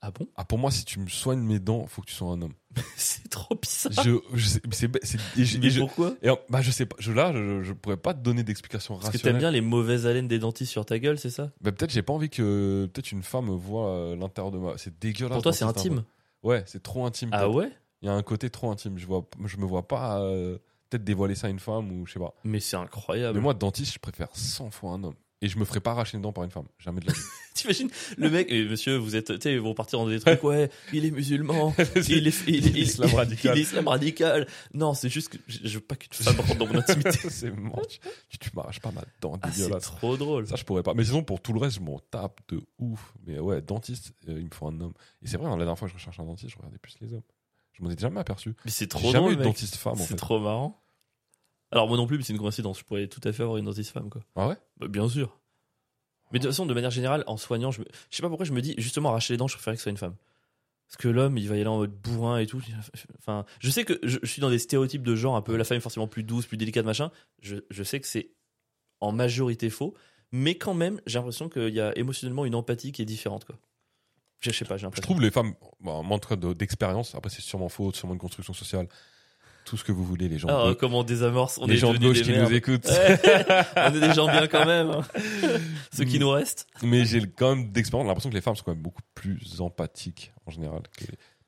A: Ah bon?
B: Ah, pour moi, si tu me soignes mes dents, faut que tu sois un homme.
A: C'est trop bizarre.
B: je, je sais, mais c'est, c'est, et je-
A: Mais
B: et je-
A: pourquoi?
B: et, bah, je sais pas. Je, là, je, je pourrais pas te donner d'explication
A: Parce que
B: rationnelle.
A: t'aimes bien les mauvaises haleines des dentistes sur ta gueule, c'est ça?
B: Bah, peut-être j'ai pas envie que peut-être une femme voit euh, l'intérieur de ma. C'est dégueulasse.
A: Pour toi, c'est
B: dentiste,
A: intime.
B: Ouais, c'est trop intime.
A: Ah
B: peut-être.
A: ouais?
B: Il y a un côté trop intime. Je vois, je me vois pas euh, peut-être dévoiler ça à une femme ou je sais pas.
A: Mais c'est incroyable.
B: Mais moi, dentiste, je préfère 100 fois un homme. Et je me ferai pas arracher une dent par une femme. Jamais de la vie.
A: T'imagines le mec, eh, monsieur, vous êtes, tu sais, ils vont partir dans des trucs, ouais, il est musulman, il est, il, il-
B: Islam
A: il-
B: radical.
A: il est islam radical. Non, c'est juste que je, je veux pas qu'une femme rentre dans mon intimité.
B: c'est mort. Tu, tu m'arraches pas ma dent
A: Ah, c'est trop drôle.
B: Ça, je pourrais pas. Mais sinon, pour tout le reste, je m'en tape de ouf. Mais ouais, dentiste, euh, il me faut un homme. Et c'est vrai, hein, la dernière fois que je recherchais un dentiste, je regardais plus les hommes. Je m'en étais jamais aperçu.
A: Mais c'est
B: J'ai
A: trop
B: jamais
A: drôle,
B: eu de dentiste femme, en
A: C'est trop marrant. Alors moi non plus, mais c'est une coïncidence. Je pourrais tout à fait avoir une dentiste femme, quoi.
B: Ah ouais?
A: Bah, bien sûr. Mais de toute façon, de manière générale, en soignant, je, me... je sais pas pourquoi je me dis, justement, arracher les dents, je préférerais que ce soit une femme. Parce que l'homme, il va y aller en mode bourrin et tout. Enfin, je sais que je, je suis dans des stéréotypes de genre, un peu la femme est forcément plus douce, plus délicate, machin. Je, je sais que c'est en majorité faux. mais quand même, j'ai l'impression qu'il y a émotionnellement une empathie qui est différente, quoi. Je je sais pas, j'ai
B: Je
A: l'impression.
B: trouve les femmes, moi en de- d'expérience, après c'est sûrement faux, sûrement une construction sociale, tout ce que vous voulez, les gens,
A: Ah,
B: de,
A: comment on désamorce, on
B: les
A: est
B: gens de gauche
A: des
B: qui
A: merdes.
B: nous écoutent.
A: on est des gens bien quand même. hein. Ceux qui nous restent.
B: Mais j'ai quand même d'expérience l'impression que les femmes sont quand même beaucoup plus empathiques en général,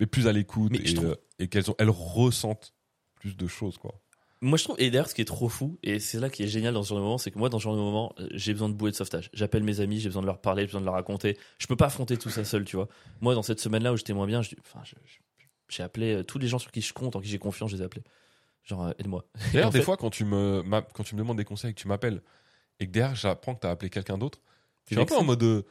B: mais plus à l'écoute et,
A: trouve-
B: euh, et qu'elles ont, elles ressentent plus de choses quoi.
A: Moi, je trouve, et d'ailleurs, ce qui est trop fou, et c'est là qui est génial dans ce genre de moment, c'est que moi, dans ce genre de moment, euh, j'ai besoin de bouée de sauvetage. J'appelle mes amis, j'ai besoin de leur parler, j'ai besoin de leur raconter. Je peux pas affronter tout ça seul, tu vois. Moi, dans cette semaine-là où j'étais moins bien, je enfin, je- je- j'ai appelé euh, tous les gens sur qui je compte, en qui j'ai confiance, je les ai appelés. Genre, euh, aide-moi.
B: D'ailleurs, des
A: fait,
B: fois quand tu me quand tu me demandes des conseils, que tu m'appelles et que derrière j'apprends que t'as appelé quelqu'un d'autre, je suis un peu en mode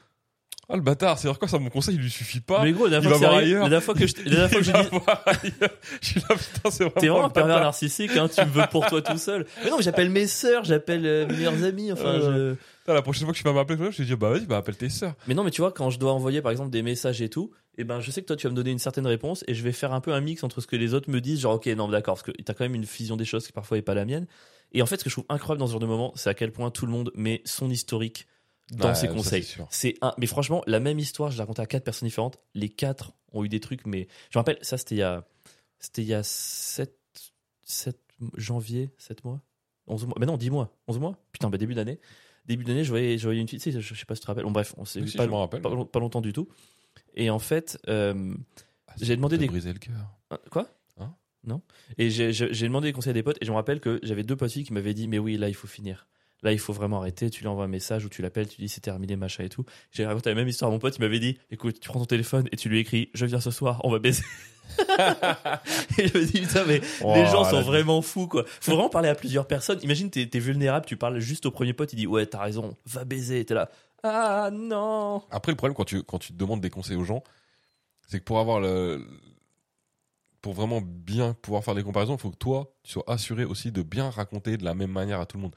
B: ah le bâtard, c'est-à-dire quoi ça mon conseil il lui suffit pas.
A: Mais gros, la dernière fois la fois que je, la dernière fois que j'ai dit.
B: Je suis là putain, c'est vraiment
A: T'es vraiment un pervers narcissique, hein, tu me veux pour toi tout seul. Mais non, mais j'appelle mes sœurs, j'appelle euh, mes meilleurs amis, enfin,
B: Euh.
A: je...
B: La prochaine fois que tu vas m'appeler, je vais dire bah vas-y, bah appelle tes sœurs.
A: Mais non, mais tu vois, quand je dois envoyer par exemple des messages et tout, et ben je sais que toi tu vas me donner une certaine réponse et je vais faire un peu un mix entre ce que les autres me disent, genre ok, non, d'accord, parce que t'as quand même une vision des choses qui parfois est pas la mienne. Et en fait, ce que je trouve incroyable dans ce genre de moment, c'est à quel point tout le monde met son historique dans
B: Ouais,
A: ses conseils.
B: c'est
A: un, mais franchement, la même histoire, je l'ai racontée à quatre personnes différentes. Les quatre ont eu des trucs, mais je me rappelle, ça c'était il y a, c'était il y a 7, 7 janvier, 7 mois, 11 mois, mais non, 10 mois, 11 mois, putain, bah début d'année. Début d'année, je voyais, je voyais une fille, je sais pas si tu te rappelles, bon bref, on s'est
B: Oui,
A: vu
B: si,
A: pas, pas, pas longtemps du tout. Et en fait, euh,
B: Ah,
A: j'ai demandé des-
B: brisé le cœur.
A: Hein, Quoi
B: Hein
A: Non. Et j'ai demandé des conseils à des potes et je me rappelle que j'avais deux potes filles qui m'avaient dit mais oui là il faut finir. Là il faut vraiment arrêter. Tu lui envoies un message ou tu l'appelles, tu dis c'est terminé machin et tout. J'ai raconté la même histoire à mon pote. Il m'avait dit écoute tu prends ton téléphone et tu lui écris je viens ce soir on va baiser. et je me dis putain mais
B: Oh,
A: les gens sont vraiment fous quoi. Faut vraiment parler à plusieurs personnes. Imagine t'es es vulnérable, tu parles juste au premier pote, il dit ouais t'as raison, va baiser. T'es là ah non.
B: Après, le problème quand tu, quand tu te demandes des conseils aux gens, c'est que pour avoir le. Pour vraiment bien pouvoir faire des comparaisons, il faut que toi, tu sois assuré aussi de bien raconter de la même manière à tout le monde.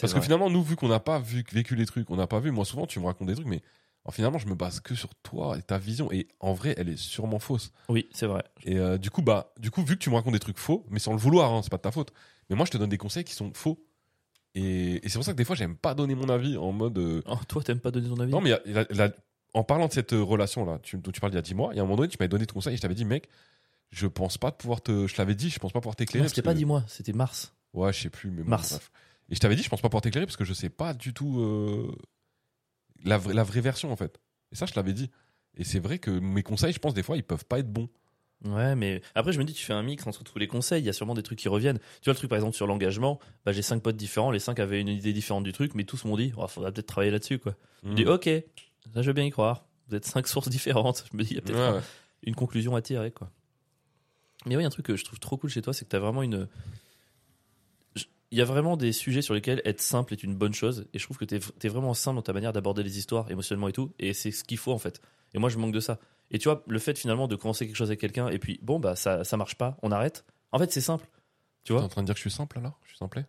B: Parce que finalement, nous, vu qu'on n'a pas vu, vécu les trucs, on n'a pas vu, moi souvent, tu me racontes des trucs, mais alors, finalement, je me base que sur toi et ta vision. Et en vrai, elle est sûrement fausse.
A: oui c'est vrai.
B: Et euh, du coup, bah, du coup, vu que tu me racontes des trucs faux, mais sans le vouloir, hein, c'est pas de ta faute. Mais moi, je te donne des conseils qui sont faux. Et, et c'est pour ça que des fois, j'aime pas donner mon avis en mode. euh,
A: Oh, toi t'aimes pas donner ton avis?
B: Non, mais il y a- en parlant de cette euh, relation-là, tu, dont tu parles il y a 10 mois, il y a un moment donné, tu m'avais donné ton conseil et je t'avais dit, mec, je pense pas pouvoir te. Je l'avais dit, je pense pas pouvoir t'éclairer.
A: Non, c'était pas
B: que-
A: dit moi, c'était mars.
B: Ouais, je sais plus, mais bon,
A: Mars.
B: bref. Et je t'avais dit, je pense pas pouvoir t'éclairer parce que je sais pas du tout euh, la, vraie- la vraie version, en fait. Et ça, je l'avais dit. Et c'est vrai que mes conseils, je pense, des fois, ils peuvent pas être bons.
A: Ouais, mais après, je me dis, tu fais un mix entre tous les conseils. Il y a sûrement des trucs qui reviennent. Tu vois, le truc, par exemple, sur l'engagement, bah, j'ai cinq potes différents. Les cinq avaient une idée différente du truc, mais tous m'ont dit, il faudra peut-être travailler là-dessus, quoi. Je me dis,
B: Mm.
A: ok, ça, je veux bien y croire. Vous êtes cinq sources différentes. Je me dis, il y a peut-être
B: Ouais,
A: un-
B: ouais.
A: une conclusion à tirer, quoi. Mais oui, un truc que je trouve trop cool chez toi, c'est que tu as vraiment une. Je- Il y a vraiment des sujets sur lesquels être simple est une bonne chose. Et je trouve que tu es, vraiment simple dans ta manière d'aborder les histoires émotionnellement et tout. Et c'est ce qu'il faut, en fait. Et moi, je manque de ça. Et tu vois, le fait finalement de commencer quelque chose avec quelqu'un et puis, bon, bah, ça, ça marche pas, on arrête. En fait, c'est simple. Tu
B: T'es
A: vois
B: en train de dire que je suis simple alors? Je suis simplet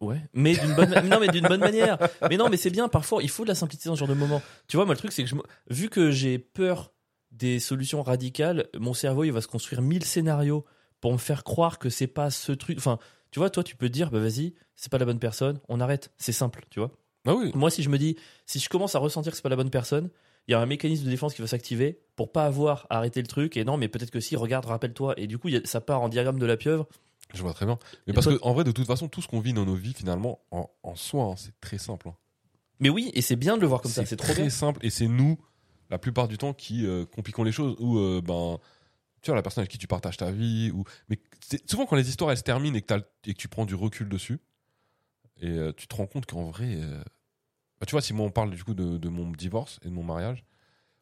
A: Ouais, mais d'une bonne, non, mais d'une bonne manière. Mais non, mais c'est bien. Parfois, il faut de la simplicité dans ce genre de moment. Tu vois, moi, le truc, c'est que je, vu que j'ai peur des solutions radicales, mon cerveau, il va se construire mille scénarios pour me faire croire que c'est pas ce truc. Enfin, tu vois, toi, tu peux te dire, bah vas-y, c'est pas la bonne personne, on arrête. C'est simple, tu vois?
B: Ah oui.
A: Moi, si je me dis, si je commence à ressentir que c'est pas la bonne personne, il y a un mécanisme de défense qui va s'activer pour pas avoir à arrêter le truc. Et non, mais peut-être que si, regarde, rappelle-toi. Et du coup, a- ça part en diagramme de la pieuvre.
B: Je vois très bien. Mais
A: Et
B: parce
A: toi-
B: que en vrai, de toute façon, tout ce qu'on vit dans nos vies, finalement, en, en soi, hein, c'est très simple. hein.
A: Mais oui, et c'est bien de le voir comme ça. C'est trop
B: très
A: bien.
B: simple et c'est nous, la plupart du temps, qui euh, compliquons les choses. Ou ben, tu vois, la personne avec qui tu partages ta vie. Ou mais souvent quand les histoires elles se terminent et que, et tu prends du recul dessus, et euh, tu te rends compte qu'en vrai, euh, bah, tu vois, si moi on parle du coup de, de mon divorce et de mon mariage,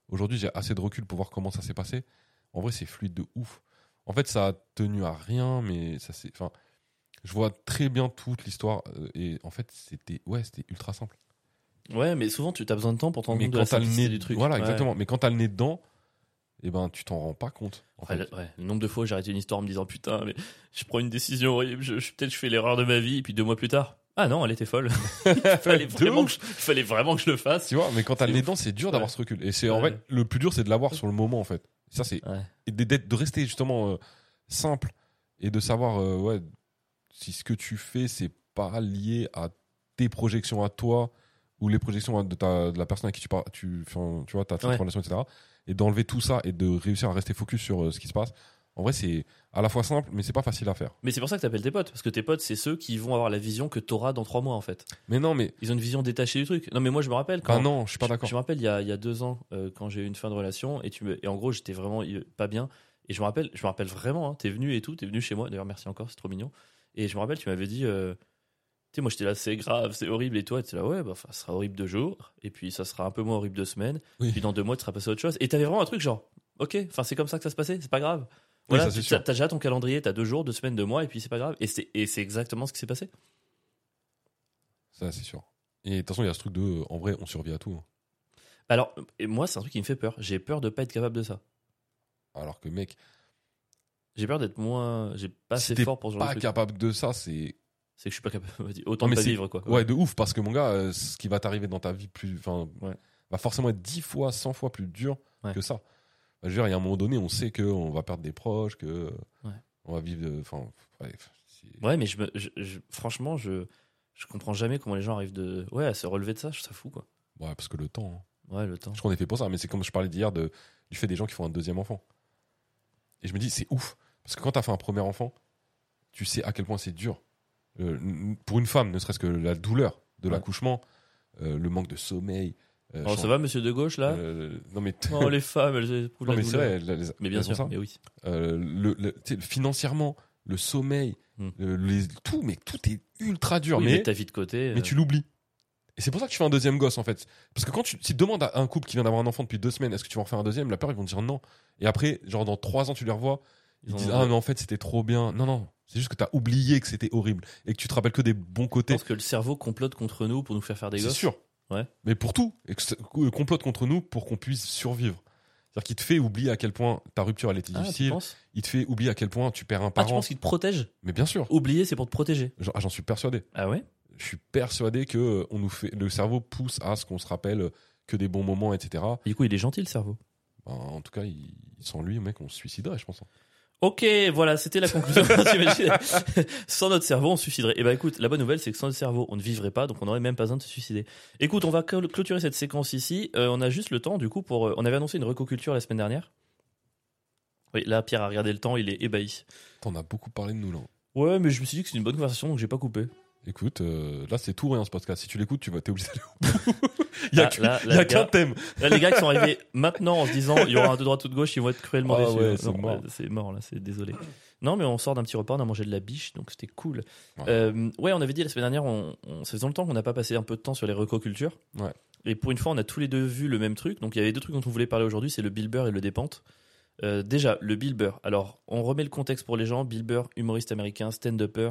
B: aujourd'hui j'ai assez de recul pour voir comment ça s'est passé. En vrai, c'est fluide de ouf. En fait, ça a tenu à rien, mais ça c'est. Enfin, je vois très bien toute l'histoire euh, et en fait, c'était ouais, c'était ultra simple.
A: Ouais, mais souvent tu as besoin de temps pour te rendre compte de la
B: quand t'as le nez
A: du truc.
B: voilà
A: Ouais.
B: exactement mais quand t'as le nez dedans et ben tu t'en rends pas compte en
A: Ouais,
B: fait.
A: le, ouais, le nombre de fois où j'ai arrêté une histoire en me disant putain, mais je prends une décision horrible, je, je- peut-être je fais l'erreur de ma vie, et puis deux mois plus tard, ah non, elle était folle. il, fallait vraiment que je, il fallait vraiment que je le fasse.
B: tu vois mais quand t'as
A: C'est
B: le nez
A: ouf.
B: dedans c'est dur d'avoir
A: Ouais.
B: ce recul et c'est en
A: Ouais.
B: fait le plus dur c'est de l'avoir sur le moment en fait ça c'est et de, rester justement euh, simple et de savoir euh, ouais si ce que tu fais c'est pas lié à tes projections à toi ou les projections de, ta, de la personne à qui tu parles, tu, vois, ta
A: Ouais.
B: relation, etc. Et d'enlever tout ça et de réussir à rester focus sur euh, ce qui se passe. En vrai, c'est à la fois simple, mais c'est pas facile à faire.
A: Mais c'est pour ça que t'appelles tes potes, parce que tes potes, c'est ceux qui vont avoir la vision que t'auras dans trois mois, en fait.
B: Mais non, mais
A: Ils ont une vision détachée du truc. Non, mais moi, je me rappelle quand.
B: bah non, je suis pas d'accord.
A: Je, me rappelle il y a, il y a deux ans, euh, quand j'ai eu une fin de relation, et, tu me, et en gros, j'étais vraiment euh, pas bien. Et je me rappelle, je me rappelle vraiment, hein, t'es venu et tout, t'es venu chez moi, d'ailleurs, merci encore, c'est trop mignon. Et je me rappelle, tu m'avais dit, euh, tu sais, moi, j'étais là, c'est grave, c'est horrible, et toi, tu là, ouais, bah, ça sera horrible deux jours, et puis ça sera un peu moins horrible deux semaines,
B: Oui.
A: puis dans deux mois, tu seras passé à autre chose. Et t'avais vraiment un truc genre, ok, enfin, c'est comme ça que ça se passait, c'est pas grave. Voilà, tu- déjà ton calendrier, t'as deux jours, deux semaines, deux mois, et puis c'est pas grave. Et c'est exactement ce qui s'est passé.
B: Ça, c'est sûr. Et de toute façon, il y a ce truc de, euh, en vrai, on survit à tout. hein.
A: Alors, et moi, c'est un truc qui me fait peur. J'ai peur de pas être capable de ça.
B: Alors que, mec,
A: J'ai peur d'être moins. J'ai pas
B: si
A: assez fort pour ce genre de
B: pas capable de ça, c'est
A: C'est que je suis pas capable. Autant pas
B: c'est-
A: vivre, quoi.
B: Ouais, de ouf, parce que mon gars, euh, ce qui va t'arriver dans ta vie plus, enfin,
A: Ouais.
B: va forcément être 10 fois, 100 fois plus dur
A: Ouais.
B: que ça. Je veux dire, il y a un moment donné, on sait qu'on va perdre des proches, que
A: Ouais.
B: on va vivre, enfin, bref,
A: Ouais, mais je me, je- je- franchement, je, je comprends jamais comment les gens arrivent de, ouais, à se relever de ça. Je ça fou, quoi.
B: ouais, parce que le temps, hein.
A: Ouais, le temps.
B: je crois qu'on est fait pour ça, mais c'est comme je parlais d'hier de, du fait des gens qui font un deuxième enfant. Et je me dis, c'est ouf, parce que quand t'as fait un premier enfant, tu sais à quel point c'est dur. Euh, pour une femme, ne serait-ce que la douleur de
A: Ouais.
B: l'accouchement, euh, le manque de sommeil. Euh,
A: Oh, ça va, monsieur de gauche, là
B: euh, Non, mais
A: Oh, les femmes, elles éprouvent
B: Non,
A: la
B: mais c'est
A: douleur.
B: vrai, les-
A: Mais bien sûr,
B: ça.
A: mais oui.
B: Euh, le, le- tu sais, financièrement, le sommeil,
A: Hmm.
B: les- tout, mais tout est ultra dur.
A: Oui,
B: mais
A: ta vie de côté.
B: mais
A: euh,
B: tu l'oublies. Et c'est pour ça que tu fais un deuxième gosse en fait. Parce que quand tu, si tu demandes à un couple qui vient d'avoir un enfant depuis deux semaines, est-ce que tu vas en faire un deuxième La plupart ils vont dire non. Et après, genre dans trois ans, tu les revois, ils,
A: Ils en
B: disent ah mais en fait c'était trop bien. Non non, c'est juste que t'as oublié que c'était horrible et que tu te rappelles que des bons
A: Je
B: côtés.
A: pense que le cerveau complote contre nous pour nous faire faire des
B: C'est
A: gosses.
B: sûr.
A: Ouais.
B: Mais pour tout, et euh, complote contre nous pour qu'on puisse survivre. C'est-à-dire qu'il te fait oublier à quel point ta rupture elle était
A: Ah,
B: difficile. Il te fait oublier à quel point tu perds un
A: Ah, tu
B: parent.
A: penses qu'il te protège
B: mais bien sûr,
A: Oublier, c'est pour te protéger.
B: j'en j'en suis persuadé.
A: Ah ouais?
B: Je suis persuadé que euh, on nous fait, le cerveau pousse à ce qu'on se rappelle euh, que des bons moments, etc.
A: Du coup, il est gentil, le cerveau.
B: Ben, en tout cas, il, sans lui, mec, on se suiciderait, je pense.
A: Ok, voilà, c'était la conclusion. Sans notre cerveau, on se suiciderait. Et bah écoute, la bonne nouvelle, c'est que sans notre cerveau, on ne vivrait pas, donc on n'aurait même pas besoin de se suicider. Écoute, on va cl- clôturer cette séquence ici. Euh, on a juste le temps, du coup, pour. euh, on avait annoncé une recoculture la semaine dernière. Oui, là, Pierre a regardé le temps, il est ébahi.
B: T'en as beaucoup parlé de nous là.
A: Ouais, mais je me suis dit que c'est une bonne conversation, donc j'ai pas coupé.
B: Écoute, euh, là c'est tout ou rien ce podcast. Si tu l'écoutes, tu vas t'es obligé d'aller au bout. il y a,
A: Ah,
B: qu'un thème.
A: Là, les gars qui sont arrivés maintenant en se disant il y aura un de droite ou de gauche, ils vont être cruellement
B: Ah
A: déçus.
B: ouais, c'est mort.
A: ouais, c'est mort là, c'est désolé. Non, mais on sort d'un petit repas, on a mangé de la biche, donc c'était cool.
B: Ouais.
A: Euh, ouais, on avait dit la semaine dernière, on, on, ça faisait longtemps qu'on n'a pas passé un peu de temps sur les recocultures.
B: Ouais.
A: Et pour une fois, on a tous les deux vu le même truc. Donc il y avait deux trucs dont on voulait parler aujourd'hui, c'est le Bill Burr et le Dépente. Euh, déjà, le Bill Burr. Alors, on remet le contexte pour les gens. Bill Burr, humoriste américain, stand-upper,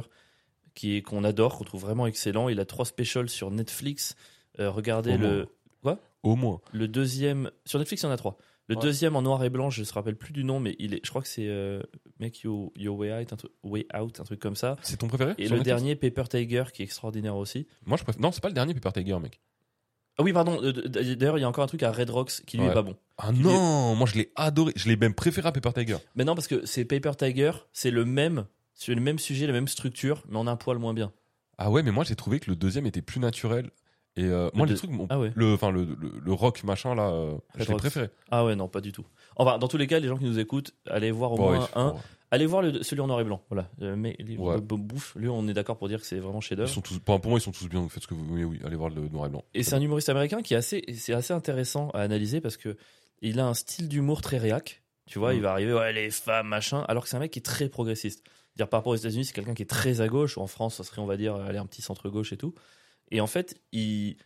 A: qui est qu'on adore, qu'on trouve vraiment excellent. Il a trois specials sur Netflix. Euh, regardez
B: Au
A: le,
B: Au moins.
A: le deuxième, sur Netflix, il y en a trois. Le
B: Ouais.
A: deuxième en noir et blanc, je ne me rappelle plus du nom, mais il est, je crois que c'est euh, Make Your, Your Way Out, un truc, Way Out, un truc comme ça.
B: C'est ton préféré
A: Et le
B: Netflix?
A: dernier, Paper Tiger, qui est extraordinaire aussi.
B: Moi, je préfère. Non, c'est pas le dernier Paper Tiger, mec.
A: Ah oui, pardon. euh, D'ailleurs, il y a encore un truc à Red Rocks qui lui
B: Ouais.
A: est pas bon.
B: Ah non, moi je l'ai adoré. Je l'ai même préféré à Paper Tiger.
A: Mais non, parce que c'est Paper Tiger, c'est le même, sur le même sujet, la même structure, mais on a un poil moins bien.
B: Ah ouais, mais moi j'ai trouvé que le deuxième était plus naturel. Et euh, moi,
A: deux-
B: les trucs,
A: Ah ouais.
B: le, enfin le, le, le rock machin là, euh,
A: Rocks.
B: préféré.
A: Ah ouais, non, pas du tout. Enfin, dans tous les cas, les gens qui nous écoutent, allez voir au moins
B: ouais,
A: un. Allez voir le, celui en noir et blanc. Voilà. Euh, mais les
B: Ouais.
A: Bouffe, lui, on est d'accord pour dire que c'est vraiment
B: Ils
A: chef-d'œuvre.
B: sont tous, pour pour moi, ils sont tous bien. Vous faites ce que vous voulez. Oui, allez voir le noir et blanc.
A: Et c'est un humoriste américain qui est assez, c'est assez intéressant à analyser parce que il a un style d'humour très réac. Tu vois,
B: Mm.
A: il va arriver, ouais, les femmes, machin, alors que c'est un mec qui est très progressiste. Dire par rapport aux États-Unis, c'est quelqu'un qui est très à gauche. En France, ça serait, on va dire, aller un petit centre gauche et tout. Et en fait,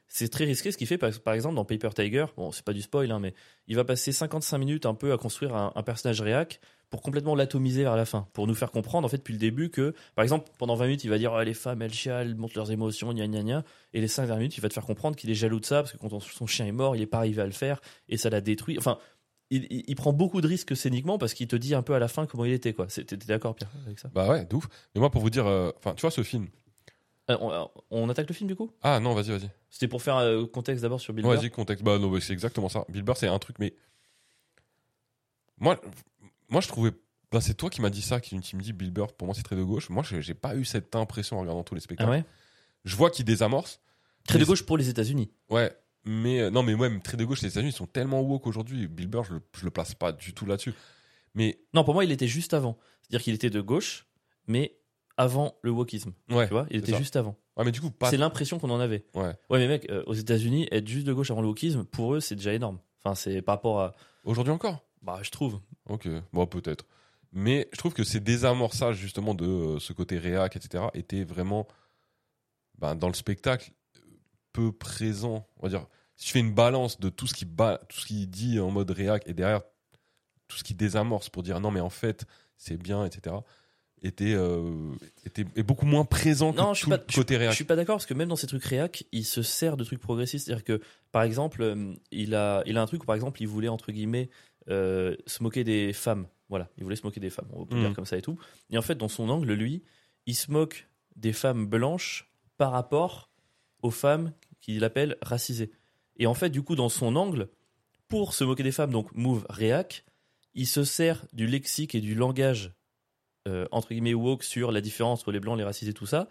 A: c'est très risqué ce qu'il fait. Par, exemple, dans Paper Tiger, bon, c'est pas du spoil, hein, mais il va passer 55 minutes un peu à construire un, personnage réac pour complètement l'atomiser vers la fin, pour nous faire comprendre en fait depuis le début que, par exemple, pendant 20 minutes, il va dire Ah, les femmes elles chialent, montrent leurs émotions, gna gna gna, et les 5 dernières minutes, il va te faire comprendre qu'il est jaloux de ça parce que quand on- son chien est mort, il est pas arrivé à le faire et ça l'a détruit. Enfin, il, il- il prend beaucoup de risques scéniquement parce qu'il te dit un peu à la fin comment il était quoi. T'es d'accord Pierre avec ça?
B: Bah ouais, de ouf. Mais moi, pour vous dire, euh, enfin, tu vois ce film?
A: Euh, on, on attaque le film du coup?
B: Ah non, vas-y, vas-y.
A: C'était pour faire euh, contexte d'abord sur Bill Burr.
B: Vas-y, contexte. Bah non, c'est exactement ça. Bill Burr, c'est un truc, mais moi, moi, je trouvais. Bah, c'est toi qui m'as dit ça, qui, qui me dit Bill Burr. Pour moi, c'est très de gauche. Moi, j'ai pas eu cette impression en regardant tous les
A: Ah
B: spectacles.
A: ouais?
B: Je vois qu'il désamorce.
A: Très de gauche pour les États-Unis.
B: Ouais, mais euh, non, mais ouais, mais très de gauche, les États-Unis sont tellement woke aujourd'hui. Bill Burr, je le, je le place pas du tout là-dessus. Mais
A: Non, pour moi, il était juste avant. C'est-à-dire qu'il était de gauche, mais avant le wokisme.
B: ouais,
A: Tu vois, il était
B: ça.
A: juste avant.
B: Ouais, mais du coup, pas.
A: C'est l'impression qu'on en avait.
B: Ouais.
A: Ouais, mais mec, euh, aux États-Unis, être juste de gauche avant le wokisme, pour eux, c'est déjà énorme. Enfin, c'est par rapport à.
B: Aujourd'hui encore?
A: Bah, je trouve.
B: Ok, bon peut-être. Mais je trouve que ces désamorçages justement de euh, ce côté réac, etc., étaient vraiment ben, dans le spectacle peu présents. On va dire, si tu fais une balance de tout ce qui ba- tout ce qui dit en mode réac et derrière tout ce qui désamorce pour dire non mais en fait c'est bien, etc., était, euh, était est beaucoup moins présent que
A: Non, je suis
B: tout
A: pas,
B: le
A: je-
B: côté
A: je
B: réac.
A: suis pas d'accord parce que même dans ces trucs réac, il se sert de trucs progressistes. C'est-à-dire que, par exemple, euh, il a, il a un truc où, par exemple, il voulait, entre guillemets, euh, se moquer des femmes. Voilà, il voulait se moquer des femmes, on peut
B: Mhm.
A: dire comme ça et tout. Et en fait, dans son angle, lui, il se moque des femmes blanches par rapport aux femmes qu'il appelle racisées. Et en fait, du coup, dans son angle, pour se moquer des femmes, donc move réac, il se sert du lexique et du langage euh, entre guillemets woke sur la différence entre les blancs, les racisés, tout ça,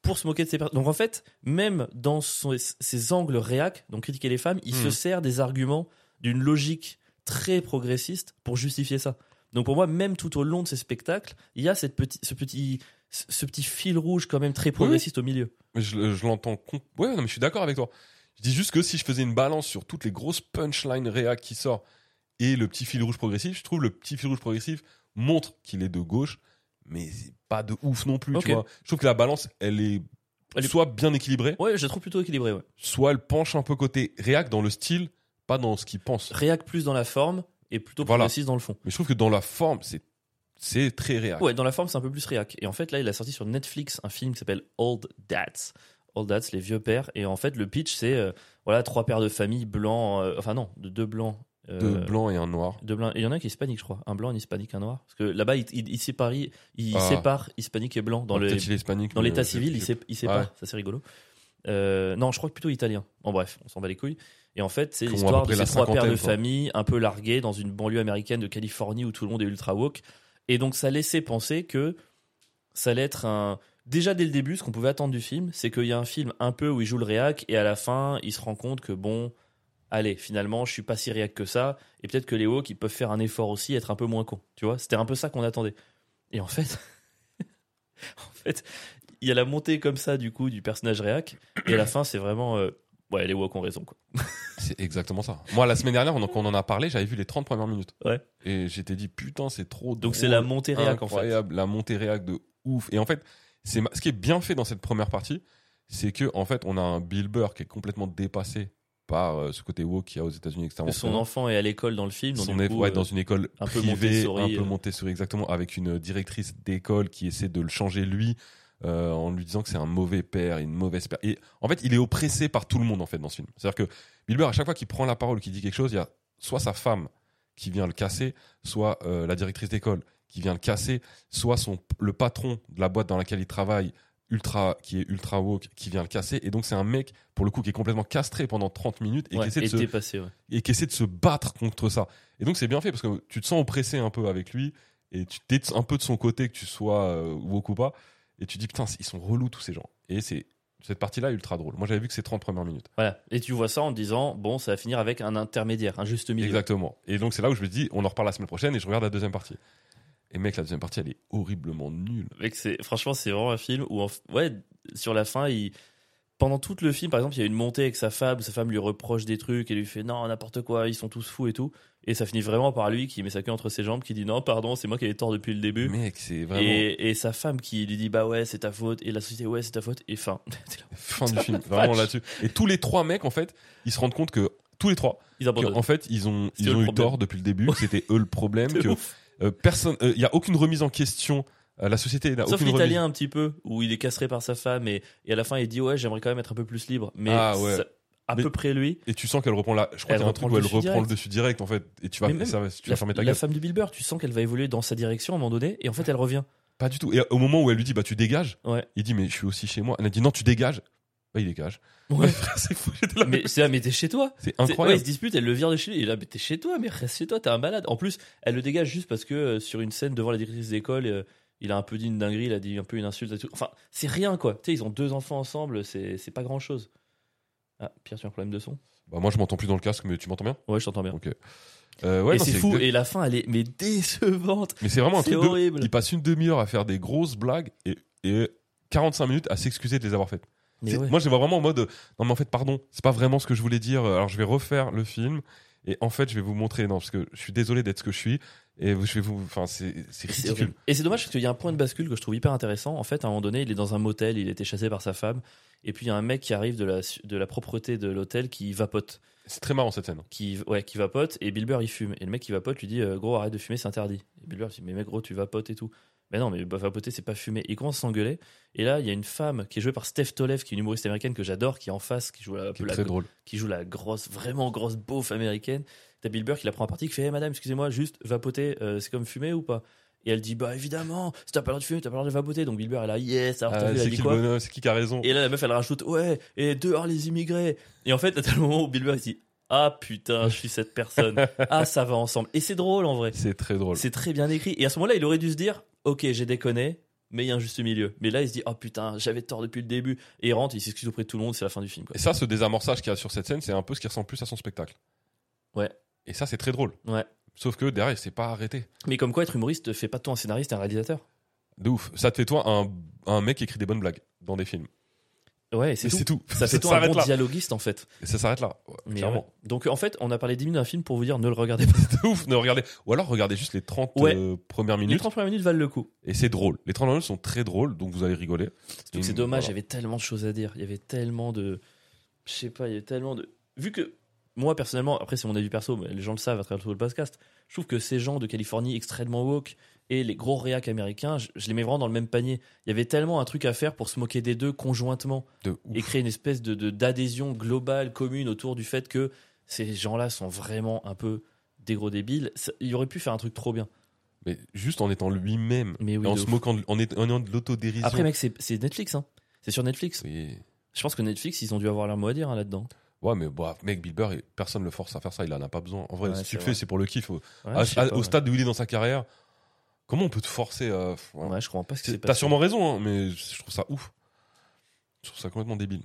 A: pour se moquer de ces personnes. Donc en fait, même dans son- ses angles réac, donc critiquer les femmes, il
B: Mhm.
A: se sert des arguments d'une logique très progressiste pour justifier ça. Donc pour moi, même tout au long de ces spectacles, il y a cette petit, ce petit, ce petit fil rouge quand même très progressiste au milieu.
B: Mais je, je l'entends. Ouais, non, mais je suis d'accord avec toi. Je dis juste que si je faisais une balance sur toutes les grosses punchlines réac qui sortent et le petit fil rouge progressif, je trouve le petit fil rouge progressif montre qu'il est de gauche, mais c'est pas de ouf non plus. Tu vois. Je trouve que la balance, elle est,
A: Elle est-
B: soit bien équilibrée,
A: Ouais, je la trouve plutôt équilibrée. Ouais.
B: soit elle penche un peu côté réac dans le style, pas dans ce qu'il pense.
A: Réac plus dans la forme et plutôt
B: Voilà.
A: progressiste dans le fond.
B: Mais je trouve que dans la forme, c'est c'est très réac.
A: Ouais, dans la forme, c'est un peu plus réac. Et en fait, là, il a sorti sur Netflix un film qui s'appelle Old Dads. Old Dads, les vieux pères. Et en fait, le pitch, c'est euh, voilà trois pères de famille blancs. euh, enfin non, de deux blancs. euh,
B: Deux blancs et un noir.
A: deux blancs. Et il y en a un qui est hispanique, je crois. Un blanc, un hispanique, un noir. Parce que là-bas, il, il, il sépare, il
B: Ah.
A: sépare hispanique et blanc dans le
B: est hispanique.
A: dans l'état civil, il,
B: je-
A: sé- il sépare.
B: Ouais.
A: Ça, c'est rigolo. Non, je crois que plutôt italien. Bon, bref, on s'en bat les couilles. Et en fait, c'est l'histoire de ces trois pères de famille un peu largués dans une banlieue américaine de Californie où tout le monde est ultra woke. Et donc, ça laissait penser que ça allait être un. Déjà dès le début, ce qu'on pouvait attendre du film, c'est qu'il y a un film un peu où il joue le réac et à la fin, il se rend compte que bon, allez, finalement, je suis pas si réac que ça et peut-être que les woke, ils peuvent faire un effort aussi, être un peu moins cons. Tu vois, c'était un peu ça qu'on attendait. Et en fait, en fait, il y a la montée comme ça du coup du personnage réac et à la fin, c'est vraiment euh, ouais, les woke ont raison quoi.
B: C'est exactement ça. Moi, la semaine dernière, on, on en a parlé, j'avais vu les 30 premières minutes.
A: Ouais.
B: Et j'étais dit, putain, c'est trop
A: Donc c'est la montée réac en fait.
B: la montée réac de ouf. Et en fait, c'est ma- ce qui est bien fait dans cette première partie, c'est que en fait, on a un Bill Burr qui est complètement dépassé par euh, ce côté woke qu'il y a aux États-Unis, etc.
A: Son enfant est à l'école dans le film,
B: Son
A: du
B: é-
A: coup,
B: ouais,
A: euh,
B: dans une école
A: un peu
B: privée,
A: Montessori,
B: un peu
A: euh.
B: Montessori, exactement, avec une directrice d'école qui essaie de le changer lui, euh, en lui disant que c'est un mauvais père, une mauvaise père. Et en fait, il est oppressé par tout le monde en fait dans ce film. C'est-à-dire que Bill Burr, à chaque fois qu'il prend la parole, qu'il dit quelque chose, il y a soit sa femme qui vient le casser, soit euh, la directrice d'école qui vient le casser, soit son le patron de la boîte dans laquelle il travaille ultra qui est ultra woke qui vient le casser et donc c'est un mec pour le coup qui est complètement castré pendant 30 minutes et
A: ouais,
B: qui essaie de
A: et
B: se
A: dépassé, ouais.
B: et qui essaie de se battre contre ça. Et donc c'est bien fait parce que tu te sens oppressé un peu avec lui et tu t'es un peu de son côté que tu sois euh, woke ou pas et tu dis putain ils sont relous tous ces gens. Et c'est cette partie-là est ultra drôle. Moi j'avais vu que c'est 30 premières minutes.
A: Voilà. Et tu vois ça en te disant bon, ça va finir avec un intermédiaire, un juste milieu.
B: Exactement. Et donc c'est là où je me dis on en reparle la semaine prochaine et je regarde la deuxième partie. Et mec la deuxième partie elle est horriblement nulle.
A: Mec, c'est franchement c'est vraiment un film où en ouais sur la fin il pendant tout le film par exemple il y a une montée avec sa femme où sa femme lui reproche des trucs et lui fait non n'importe quoi ils sont tous fous et tout et ça finit vraiment par lui qui met sa queue entre ses jambes qui dit non pardon c'est moi qui avais tort depuis le début
B: Mec c'est vraiment
A: et, et sa femme qui lui dit bah ouais c'est ta faute et la société ouais c'est ta faute et fin
B: fin du film vraiment là-dessus. Et tous les trois mecs en fait ils se rendent compte que tous les trois
A: ils
B: en fait ils ont ils ont eu
A: problème.
B: tort depuis le début que c'était eux le problème que. Euh, personne, il y a aucune remise en question. Euh, la société n'a
A: Sauf l'italien un petit peu, où il est castré par sa femme et, et à la fin il dit ouais j'aimerais quand même être un peu plus libre. Mais
B: Ah, ouais.
A: ça- à
B: Mais-
A: peu près lui.
B: Et tu sens qu'elle reprend la. Je crois qu'il y a un
A: reprend
B: truc
A: le
B: où elle
A: dessus
B: reprend
A: direct.
B: le dessus direct en fait. Et tu vas,
A: même
B: ça tu vas
A: La,
B: fermer ta
A: la
B: gueule.
A: femme de Bill Burr, tu sens qu'elle va évoluer dans sa direction à un moment donné et en fait elle revient.
B: Pas du tout. Et au moment où elle lui dit bah tu dégages,
A: Ouais.
B: il dit mais je suis aussi chez moi. Elle a dit non tu dégages. Bah il dégage.
A: Ouais.
B: c'est fou. Là.
A: mais c'est ah, mais t'es chez toi.
B: C'est
A: C'est- Ouais,
B: incroyable.
A: ils se disputent, elle le vire de chez lui. Et là, mais t'es chez toi, mais reste chez toi, t'es un malade. En plus, elle le dégage juste parce que euh, sur une scène devant la directrice d'école, euh, il a un peu dit une dinguerie, il a dit un peu une insulte et tout. Enfin, c'est rien quoi. Tu sais, ils ont deux enfants ensemble, c'est pas grand chose. Ah, Pierre, tu as un problème de son?
B: Bah, moi, je m'entends plus dans le casque, mais tu m'entends bien?
A: Ouais, je t'entends bien.
B: Ok. Euh, ouais,
A: et c'est fou, et la fin, elle est mais décevante.
B: Mais c'est vraiment un truc de.
A: horrible.
B: Il passe une demi-heure à faire des grosses blagues et, et 45 minutes à s'excuser de les avoir faites.
A: Ouais.
B: Moi, je les vois vraiment en mode. Non, mais en fait, pardon, c'est pas vraiment ce que je voulais dire. Alors, je vais refaire le film. Et en fait, je vais vous montrer. Non, parce que je suis désolé d'être ce que je suis. Et je vais vous. Enfin, c'est
A: Et
B: ridicule.
A: Et c'est dommage parce qu'il y a un point de bascule que je trouve hyper intéressant. En fait, à un moment donné, il est dans un motel, il a été chassé par sa femme, et puis il y a un mec qui arrive de la, de la propreté de l'hôtel qui vapote,
B: C'est très marrant cette scène.
A: qui, ouais, qui vapote, et Bill Burr il fume. Et le mec qui vapote lui dit euh, Gros, arrête de fumer, c'est interdit. Et Bill Burr dit Mais mec, gros, tu vapotes et tout. Mais non, mais bah, vapoter, c'est pas fumer. Il commence à s'engueuler, et là, il y a une femme qui est jouée par Steph Tolev, qui est une humoriste américaine que j'adore, qui est en face, qui joue la,
B: Qui
A: la- qui joue la grosse, vraiment grosse beauf américaine. T'as Bill Burr qui la prend en partie, qui fait hey, Madame, excusez-moi, juste vapoter, euh, c'est comme fumer ou pas? Et elle dit Bah évidemment, si t'as pas droit de fumer, t'as pas droit de vapoter. Donc Burr est là Yes, alors
B: Ah,
A: elle
B: c'est qui
A: quoi
B: C'est qui qui a raison
A: Et là, la meuf elle rajoute Ouais, et dehors les immigrés. Et en fait, t'as le moment où Bill Burr il dit Ah putain, je suis cette personne. ah, ça va ensemble. Et c'est drôle en vrai.
B: C'est très drôle.
A: C'est très bien écrit. Et à ce moment-là, il aurait dû se dire Ok, j'ai déconné. Mais il y a un juste milieu. Mais là, il se dit Oh putain, j'avais tort depuis le début. Et il rentre, il s'excuse auprès de tout le monde, c'est la fin du film. Quoi.
B: Et ça, ce désamorçage qu'il y a sur cette scène, c'est un peu ce qui ressemble plus à son spectacle.
A: Ouais.
B: Et ça, c'est très drôle.
A: Ouais.
B: Sauf que derrière, il s'est pas arrêté.
A: Mais comme quoi, être humoriste fait pas de toi un scénariste et un réalisateur.
B: De ouf. Ça te fait toi un, un mec qui écrit des bonnes blagues dans des films.
A: Ouais, c'est
B: c'est
A: tout.
B: tout.
A: Ça fait toi un bon
B: là.
A: dialoguiste en fait.
B: Et ça s'arrête là. Ouais,
A: Mais
B: clairement.
A: ouais. Donc en fait, on a parlé 10 minutes d'un film pour vous dire ne le regardez pas.
B: De ouf. Ne regardez. Ou alors regardez juste les 30
A: Ouais.
B: euh, premières
A: Les
B: minutes.
A: 30 premières minutes valent le coup.
B: Et c'est drôle. Les 30 minutes sont très drôles, donc vous allez rigoler.
A: C'est dommage, il y avait tellement de choses à dire. Il y avait tellement de. Je sais pas, il y avait tellement de. Vu que moi personnellement, après c'est mon avis perso, mais les gens le savent à travers tout le podcast, je trouve que ces gens de Californie extrêmement woke et les gros réacs américains, je, je les mets vraiment dans le même panier. Il y avait tellement un truc à faire pour se moquer des deux conjointement.
B: De
A: et créer une espèce de d'adhésion globale commune autour du fait que ces gens-là sont vraiment un peu des gros débiles. Ça- Il aurait pu faire un truc trop bien.
B: Mais juste en étant lui-même.
A: Oui.
B: en se
A: ouf.
B: moquant, de- en ayant de l'autodérision.
A: Après, mec, c'est c'est Netflix. Hein. C'est sur Netflix.
B: Oui.
A: Je pense que Netflix, ils ont dû avoir leur mot à dire hein, là-dedans.
B: Ouais, mais bah, mec, Bill Burr, personne le force à faire ça, il en a pas besoin. En vrai,
A: Ouais,
B: si tu le fais, c'est pour le kiff. Au,
A: Ouais,
B: à-
A: pas, ouais.
B: stade où il est dans sa carrière, comment on peut te forcer à. ouais.
A: Ouais, je comprends pas ce s'est
B: T'as sûrement raison, hein, mais je trouve ça ouf. Je trouve ça complètement débile.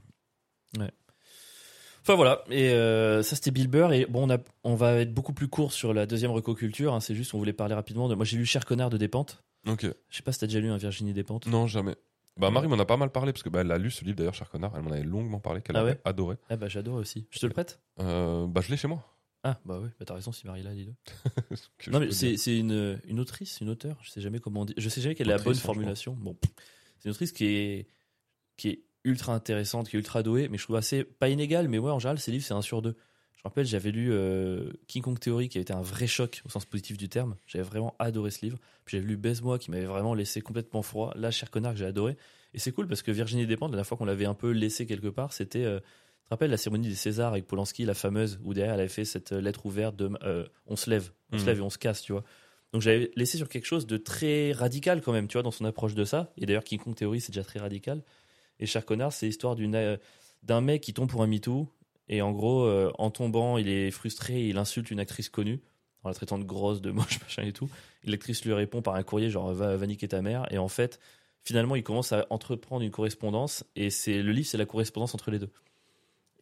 A: Enfin voilà, et euh, ça c'était Bill Burr. Et bon, on, a, on va être beaucoup plus court sur la deuxième recoculture. Hein, c'est juste, on voulait parler rapidement de. Moi, j'ai lu Cher connard de Despentes.
B: Ok.
A: Je sais pas si t'as déjà lu un Virginie Despentes.
B: Non, jamais. Bah. Marie m'en a pas mal parlé parce que bah, elle a lu ce livre d'ailleurs, cher connard. Elle m'en avait longuement parlé, qu'elle
A: Ah
B: avait
A: ouais?
B: adoré.
A: Ah bah j'adore aussi. Je te le prête?
B: Euh, bah, je l'ai chez moi.
A: Ah bah oui, bah t'as raison si Marie dis-le.
B: Que
A: Non mais c'est une, une autrice, une auteure, je sais jamais comment on dit. Je sais jamais quelle est la bonne formulation. Bon, c'est une autrice qui est qui est ultra intéressante, qui est ultra douée, mais je trouve assez pas inégale, mais ouais en général ces livres c'est un sur deux. Je me rappelle j'avais lu euh, King Kong Theory qui a été un vrai choc au sens positif du terme. J'avais vraiment adoré ce livre. Puis j'avais lu Baise-moi qui m'avait vraiment laissé complètement froid. Là, cher connard que j'ai adoré. Et c'est cool parce que Virginie Despentes, la dernière fois qu'on l'avait un peu laissé quelque part, c'était euh, tu te rappelles la cérémonie des Césars avec Polanski, la fameuse, où derrière elle avait fait cette euh, lettre ouverte de euh, on se lève, on se
B: Mhm.
A: lève et on se casse, tu vois. Donc j'avais laissé sur quelque chose de très radical quand même, tu vois, dans son approche de ça. Et d'ailleurs, King Kong Theory, c'est déjà très radical. Et Cher Connard, c'est l'histoire d'une, d'un mec qui tombe pour un MeToo. Et en gros, euh, en tombant, il est frustré, il insulte une actrice connue, en la traitant de grosse, de moche, machin et tout. Et l'actrice lui répond par un courrier, genre va, va niquer ta mère. Et en fait, finalement, il commence à entreprendre une correspondance. Et c'est le livre, c'est la correspondance entre les deux.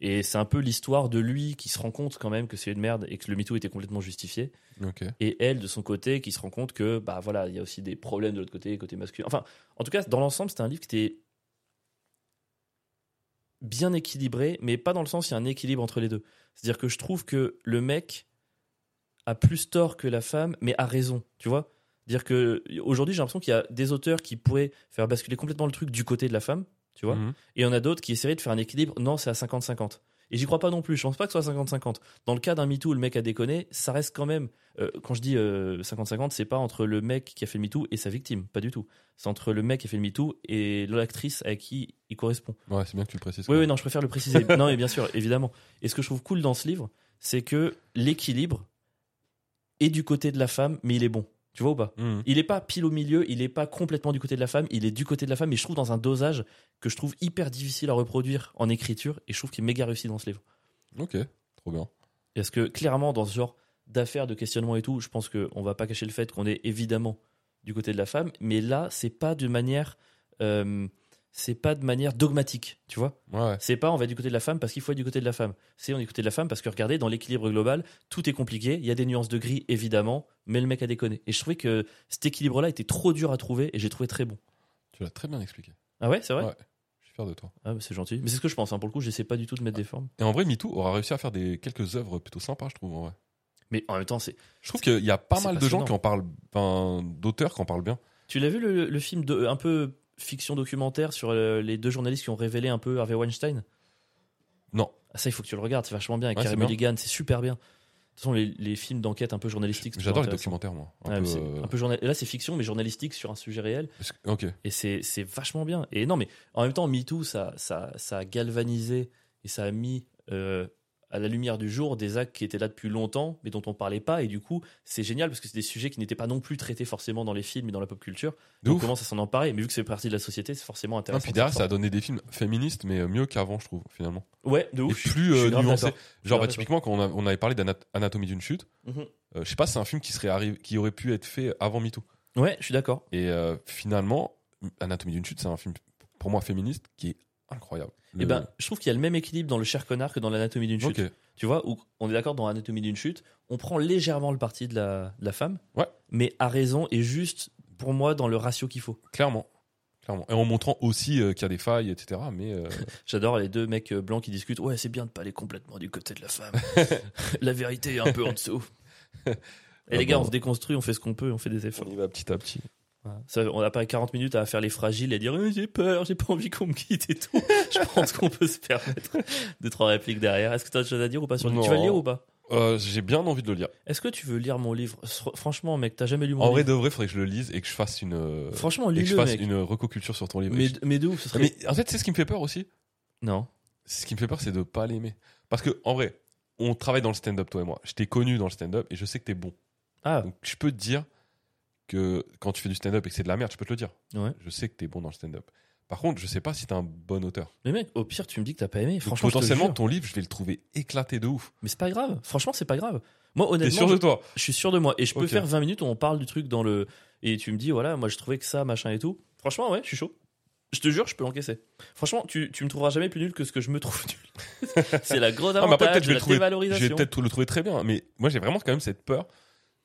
A: Et c'est un peu l'histoire de lui qui se rend compte quand même que c'est une merde et que le MeToo était complètement justifié et elle de son côté qui se rend compte que bah voilà il y a aussi des problèmes de l'autre côté côté masculin enfin en tout cas dans l'ensemble c'était un livre qui était bien équilibré mais pas dans le sens il y a un équilibre entre les deux c'est à dire que je trouve que le mec a plus tort que la femme mais a raison tu vois dire que aujourd'hui j'ai l'impression qu'il y a des auteurs qui pourraient faire basculer complètement le truc du côté de la femme tu vois
B: Mhm.
A: et il y en a d'autres qui essaieraient de faire un équilibre. Non, c'est à 50-50. Et j'y crois pas non plus. Je pense pas que ce soit 50-50. Dans le cas d'un MeToo où le mec a déconné, ça reste quand même. euh, quand je dis euh, 50-50, c'est pas entre le mec qui a fait le MeToo et sa victime. Pas du tout. C'est entre le mec qui a fait le MeToo et l'actrice à qui il correspond.
B: Ouais, c'est bien que tu le précises.
A: Oui, oui, non, je préfère le préciser. non, mais bien sûr, évidemment. Et ce que je trouve cool dans ce livre, c'est que l'équilibre est du côté de la femme, mais il est bon. Tu vois ou pas.
B: Mhm.
A: il est pas pile au milieu, il est pas complètement du côté de la femme, il est du côté de la femme, mais je trouve dans un dosage que je trouve hyper difficile à reproduire en écriture, et je trouve qu'il est méga réussi dans ce livre.
B: Ok, trop bien.
A: Parce que clairement, dans ce genre d'affaires, de questionnement et tout, je pense qu'on va pas cacher le fait qu'on est évidemment du côté de la femme, mais là, c'est pas de manière. euh, c'est pas de manière dogmatique, tu vois.
B: Ouais.
A: C'est pas on va être du côté de la femme parce qu'il faut être du côté de la femme. C'est on est du côté de la femme parce que regardez, dans l'équilibre global, tout est compliqué. Il y a des nuances de gris, évidemment, mais le mec a déconné. Et je trouvais que cet équilibre-là était trop dur à trouver et j'ai trouvé très bon.
B: Tu l'as très bien expliqué.
A: Ah ouais, c'est vrai?
B: Ouais. Je suis fier de toi.
A: Ah bah, c'est gentil. Mais c'est ce que je pense. hein. Pour le coup, j'essaie pas du tout de mettre des formes.
B: Et en vrai, MeToo aura réussi à faire des quelques œuvres plutôt sympas, je trouve. en vrai.
A: Mais en même temps, c'est.
B: Je trouve qu'il y a pas mal de gens qui en parlent, d'auteurs qui en parlent bien.
A: Tu l'as vu le, le film de, un peu fiction documentaire sur euh, les deux journalistes qui ont révélé un peu Harvey Weinstein?
B: Non.
A: Ah, ça, il faut que tu le regardes. C'est vachement bien avec
B: Ouais,
A: Carey. Mulligan. C'est super bien. De toute façon, les, les films d'enquête un peu journalistiques.
B: J'adore les documentaires, moi. Un peu, euh,
A: un peu journal- Là, c'est fiction, mais journalistique sur un sujet réel.
B: que-.
A: Et c'est c'est vachement bien. Et non, mais en même temps, MeToo, ça, ça, ça a galvanisé et ça a mis euh, à la lumière du jour des actes qui étaient là depuis longtemps, mais dont on parlait pas. Et du coup, c'est génial parce que c'est des sujets qui n'étaient pas non plus traités forcément dans les films et dans la pop culture. Donc, on commence à s'en emparer. Mais vu que c'est partie de la société, c'est forcément
B: Ah,
A: intéressant.
B: puis derrière, ça a donné des films féministes, mais euh, mieux qu'avant, je trouve, finalement.
A: Ouais, de
B: Et
A: ouf.
B: plus
A: Je suis
B: euh, nuancé. Genre, bah, typiquement, quand on, a- on avait parlé d'Anatomie d'une chute,
A: Mhm.
B: euh, je sais pas, c'est un film qui, serait arrivé, qui aurait pu être fait avant MeToo.
A: Ouais, je suis d'accord.
B: Et euh, finalement, Anatomie d'une chute, c'est un film, pour moi, féministe, qui est incroyable.
A: Et
B: Le-
A: ben, je trouve qu'il y a le même équilibre dans le cher connard que dans l'anatomie d'une chute. Tu vois, où on est d'accord dans Anatomie d'une chute, on prend légèrement le parti de la, de la femme,
B: Ouais.
A: mais à raison et juste pour moi dans le ratio qu'il faut.
B: Clairement. Clairement. Et en montrant aussi euh, qu'il y a des failles, etc. Mais euh,
A: J'adore les deux mecs euh, blancs qui discutent. Ouais, c'est bien de pas aller complètement du côté de la femme. la vérité est un peu en dessous. Et
B: Ah
A: les gars,
B: bon.
A: on se déconstruit, on fait ce qu'on peut, on fait des efforts.
B: on y va petit à petit.
A: Ça, on n'a pas 40 minutes à faire les fragiles et dire Euh, j'ai peur, j'ai pas envie qu'on me quitte et tout. Je pense qu'on peut se permettre deux trois répliques derrière. Est-ce que tu as autre chose à dire ou pas sur le
B: Non.
A: Tu vas le lire ou pas
B: Euh, J'ai bien envie de le lire.
A: Est-ce que tu veux lire mon livre Fr- Franchement, mec, t'as jamais lu mon
B: En vrai,
A: livre
B: de vrai, faudrait que je le lise et que je fasse une. euh,
A: Franchement,
B: je
A: lis-le,
B: fasse
A: mec.
B: une recoculture sur ton livre.
A: Mais,
B: je-
A: mais de ouf, ce serait.
B: Mais en fait, c'est ce qui me fait peur aussi?
A: Non.
B: Ce qui me fait peur, c'est de pas l'aimer. Parce que, en vrai, on travaille dans le stand-up, toi et moi. Je t'ai connu dans le stand-up et je sais que t'es bon.
A: Ah,
B: Donc, je peux te dire que quand tu fais du stand-up et que c'est de la merde, je peux te le dire.
A: ouais.
B: Je sais que t'es bon dans le stand-up. Par contre, je sais pas si t'es un bon auteur.
A: Mais mec, au pire, tu me dis que t'as pas aimé. Franchement, je te
B: potentiellement, ton livre, je vais le trouver éclaté de ouf.
A: Mais c'est pas grave. Franchement, c'est pas grave. Moi,
B: T'es
A: honnêtement,
B: sûr
A: je,
B: de toi
A: je suis sûr de moi. Et je peux faire 20 minutes où on parle du truc dans le. Et tu me dis, voilà, moi, je trouvais que ça, machin et tout. Franchement, ouais, je suis chaud. Je te jure, je peux l'encaisser. Franchement, tu, tu me trouveras jamais plus nul que ce que je me trouve nul. c'est la grosse
B: Ah, mais après,
A: avantage
B: je
A: de
B: vais
A: la
B: trouver- Je
A: dévalorisation.
B: vais peut-être le trouver très bien. Mais moi, j'ai vraiment quand même cette peur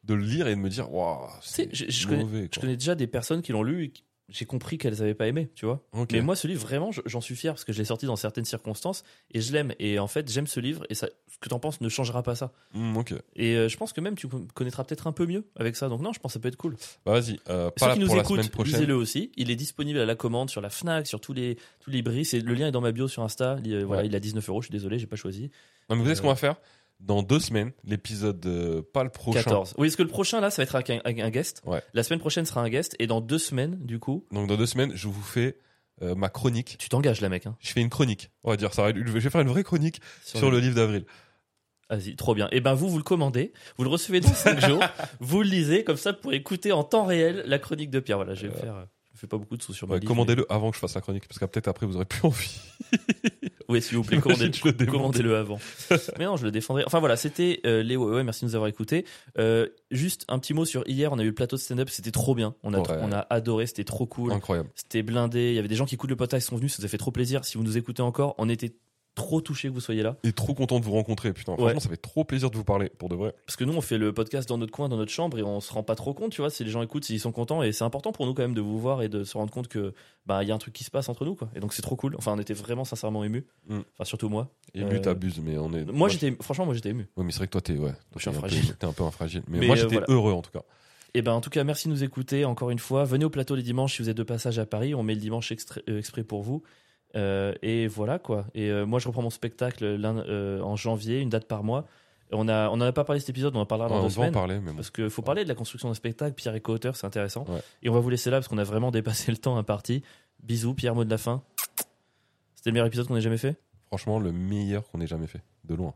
B: de le lire et de me dire, waouh, c'est
A: je- je connais-
B: mauvais.
A: Je connais déjà des personnes qui l'ont lu et qui- j'ai compris qu'elles avaient pas aimé, tu vois. Mais moi, ce livre, vraiment, je- j'en suis fier parce que je l'ai sorti dans certaines circonstances et je l'aime. Et en fait, j'aime ce livre et ça, ce que t'en penses ne changera pas ça.
B: Hmm, ok.
A: Et euh, je pense que même tu connaîtras peut-être un peu mieux avec ça. Donc non, je pense que ça peut être cool.
B: Bah, vas-y. Euh,
A: Ceux qui nous
B: pour
A: écoutent, lisez-le aussi. Il est disponible à la commande sur la Fnac, sur tous les tous les bris. Le lien est dans ma bio sur Insta. Il, euh, voilà,
B: Ouais.
A: il a 19 euros. Je suis désolé, j'ai pas choisi.
B: Non, mais vous savez ce
A: Euh,
B: qu'on va faire? Dans deux semaines, l'épisode, euh, pas le prochain.
A: 14. Oui, parce que le prochain là, ça va être avec un, avec un guest.
B: Ouais.
A: La semaine prochaine sera un guest et dans deux semaines, du coup,
B: Donc, dans deux semaines, je vous fais euh, ma chronique.
A: tu t'engages là, mec. Hein,
B: Je fais une chronique. On va dire ça. Je vais faire une vraie chronique sur, le livre d'avril.
A: Vas-y, trop bien. Et ben vous, vous le commandez, vous le recevez dans 5 jours, vous le lisez, comme ça pour écouter en temps réel la chronique de Pierre. Voilà, je vais me faire. Je fais pas beaucoup de sous sur ma
B: Ouais, Commandez-le avant que je fasse la chronique. Parce que peut-être après, vous aurez plus envie.
A: Oui, s'il vous plaît,
B: Imagine,
A: commandez- commandez-le avant. mais non, je le défendrai. Enfin voilà, c'était euh, les ouais, ouais, merci de nous avoir écoutés. Euh, juste un petit mot sur hier, on a eu le plateau de stand-up, c'était trop bien. On a,
B: Ouais.
A: on a adoré, c'était trop cool.
B: Incroyable.
A: C'était blindé. Il y avait des gens qui écoutent le podcast qui sont venus, ça nous a fait trop plaisir. Si vous nous écoutez encore, on était trop touchés que vous soyez là.
B: Et trop content de vous rencontrer. Putain,
A: Ouais.
B: franchement, ça fait trop plaisir de vous parler. Pour de vrai.
A: Parce que nous, on fait le podcast dans notre coin, dans notre chambre, et on se rend pas trop compte, tu vois, si les gens écoutent, s'ils sont contents. Et c'est important pour nous quand même de vous voir et de se rendre compte que bah il y a un truc qui se passe entre nous, quoi. Et donc c'est trop cool. Enfin, on était vraiment sincèrement émus.
B: Mm.
A: Enfin, surtout moi.
B: Ému,
A: Euh,
B: t'abuses, mais on est.
A: Moi, j'étais, franchement, moi j'étais ému.
B: Ouais, mais c'est vrai que toi, t'es ouais,
A: Je suis un
B: t'es peu-
A: fragile.
B: T'es un peu un fragile. Mais,
A: Mais,
B: moi,
A: euh,
B: j'étais
A: voilà.
B: heureux en tout cas.
A: Et ben en tout cas, merci de nous écouter encore une fois. Venez au plateau les dimanches si vous êtes de passage à Paris. On met le dimanche euh, exprès pour vous. Euh, et voilà quoi. Et euh, moi, je reprends mon spectacle euh, en janvier, une date par mois. On a, on en a pas parlé cet épisode, on en parlera
B: Ouais,
A: dans
B: on
A: deux
B: va en parler, mais bon.
A: Parce qu'il faut parler de la construction d'un spectacle. Pierre est co-auteur, c'est intéressant.
B: Ouais.
A: Et on va vous laisser là parce qu'on a vraiment dépassé le temps imparti. Bisous, Pierre, mot de la fin. C'était le meilleur épisode qu'on ait jamais fait?
B: Franchement, le meilleur qu'on ait jamais fait. De loin.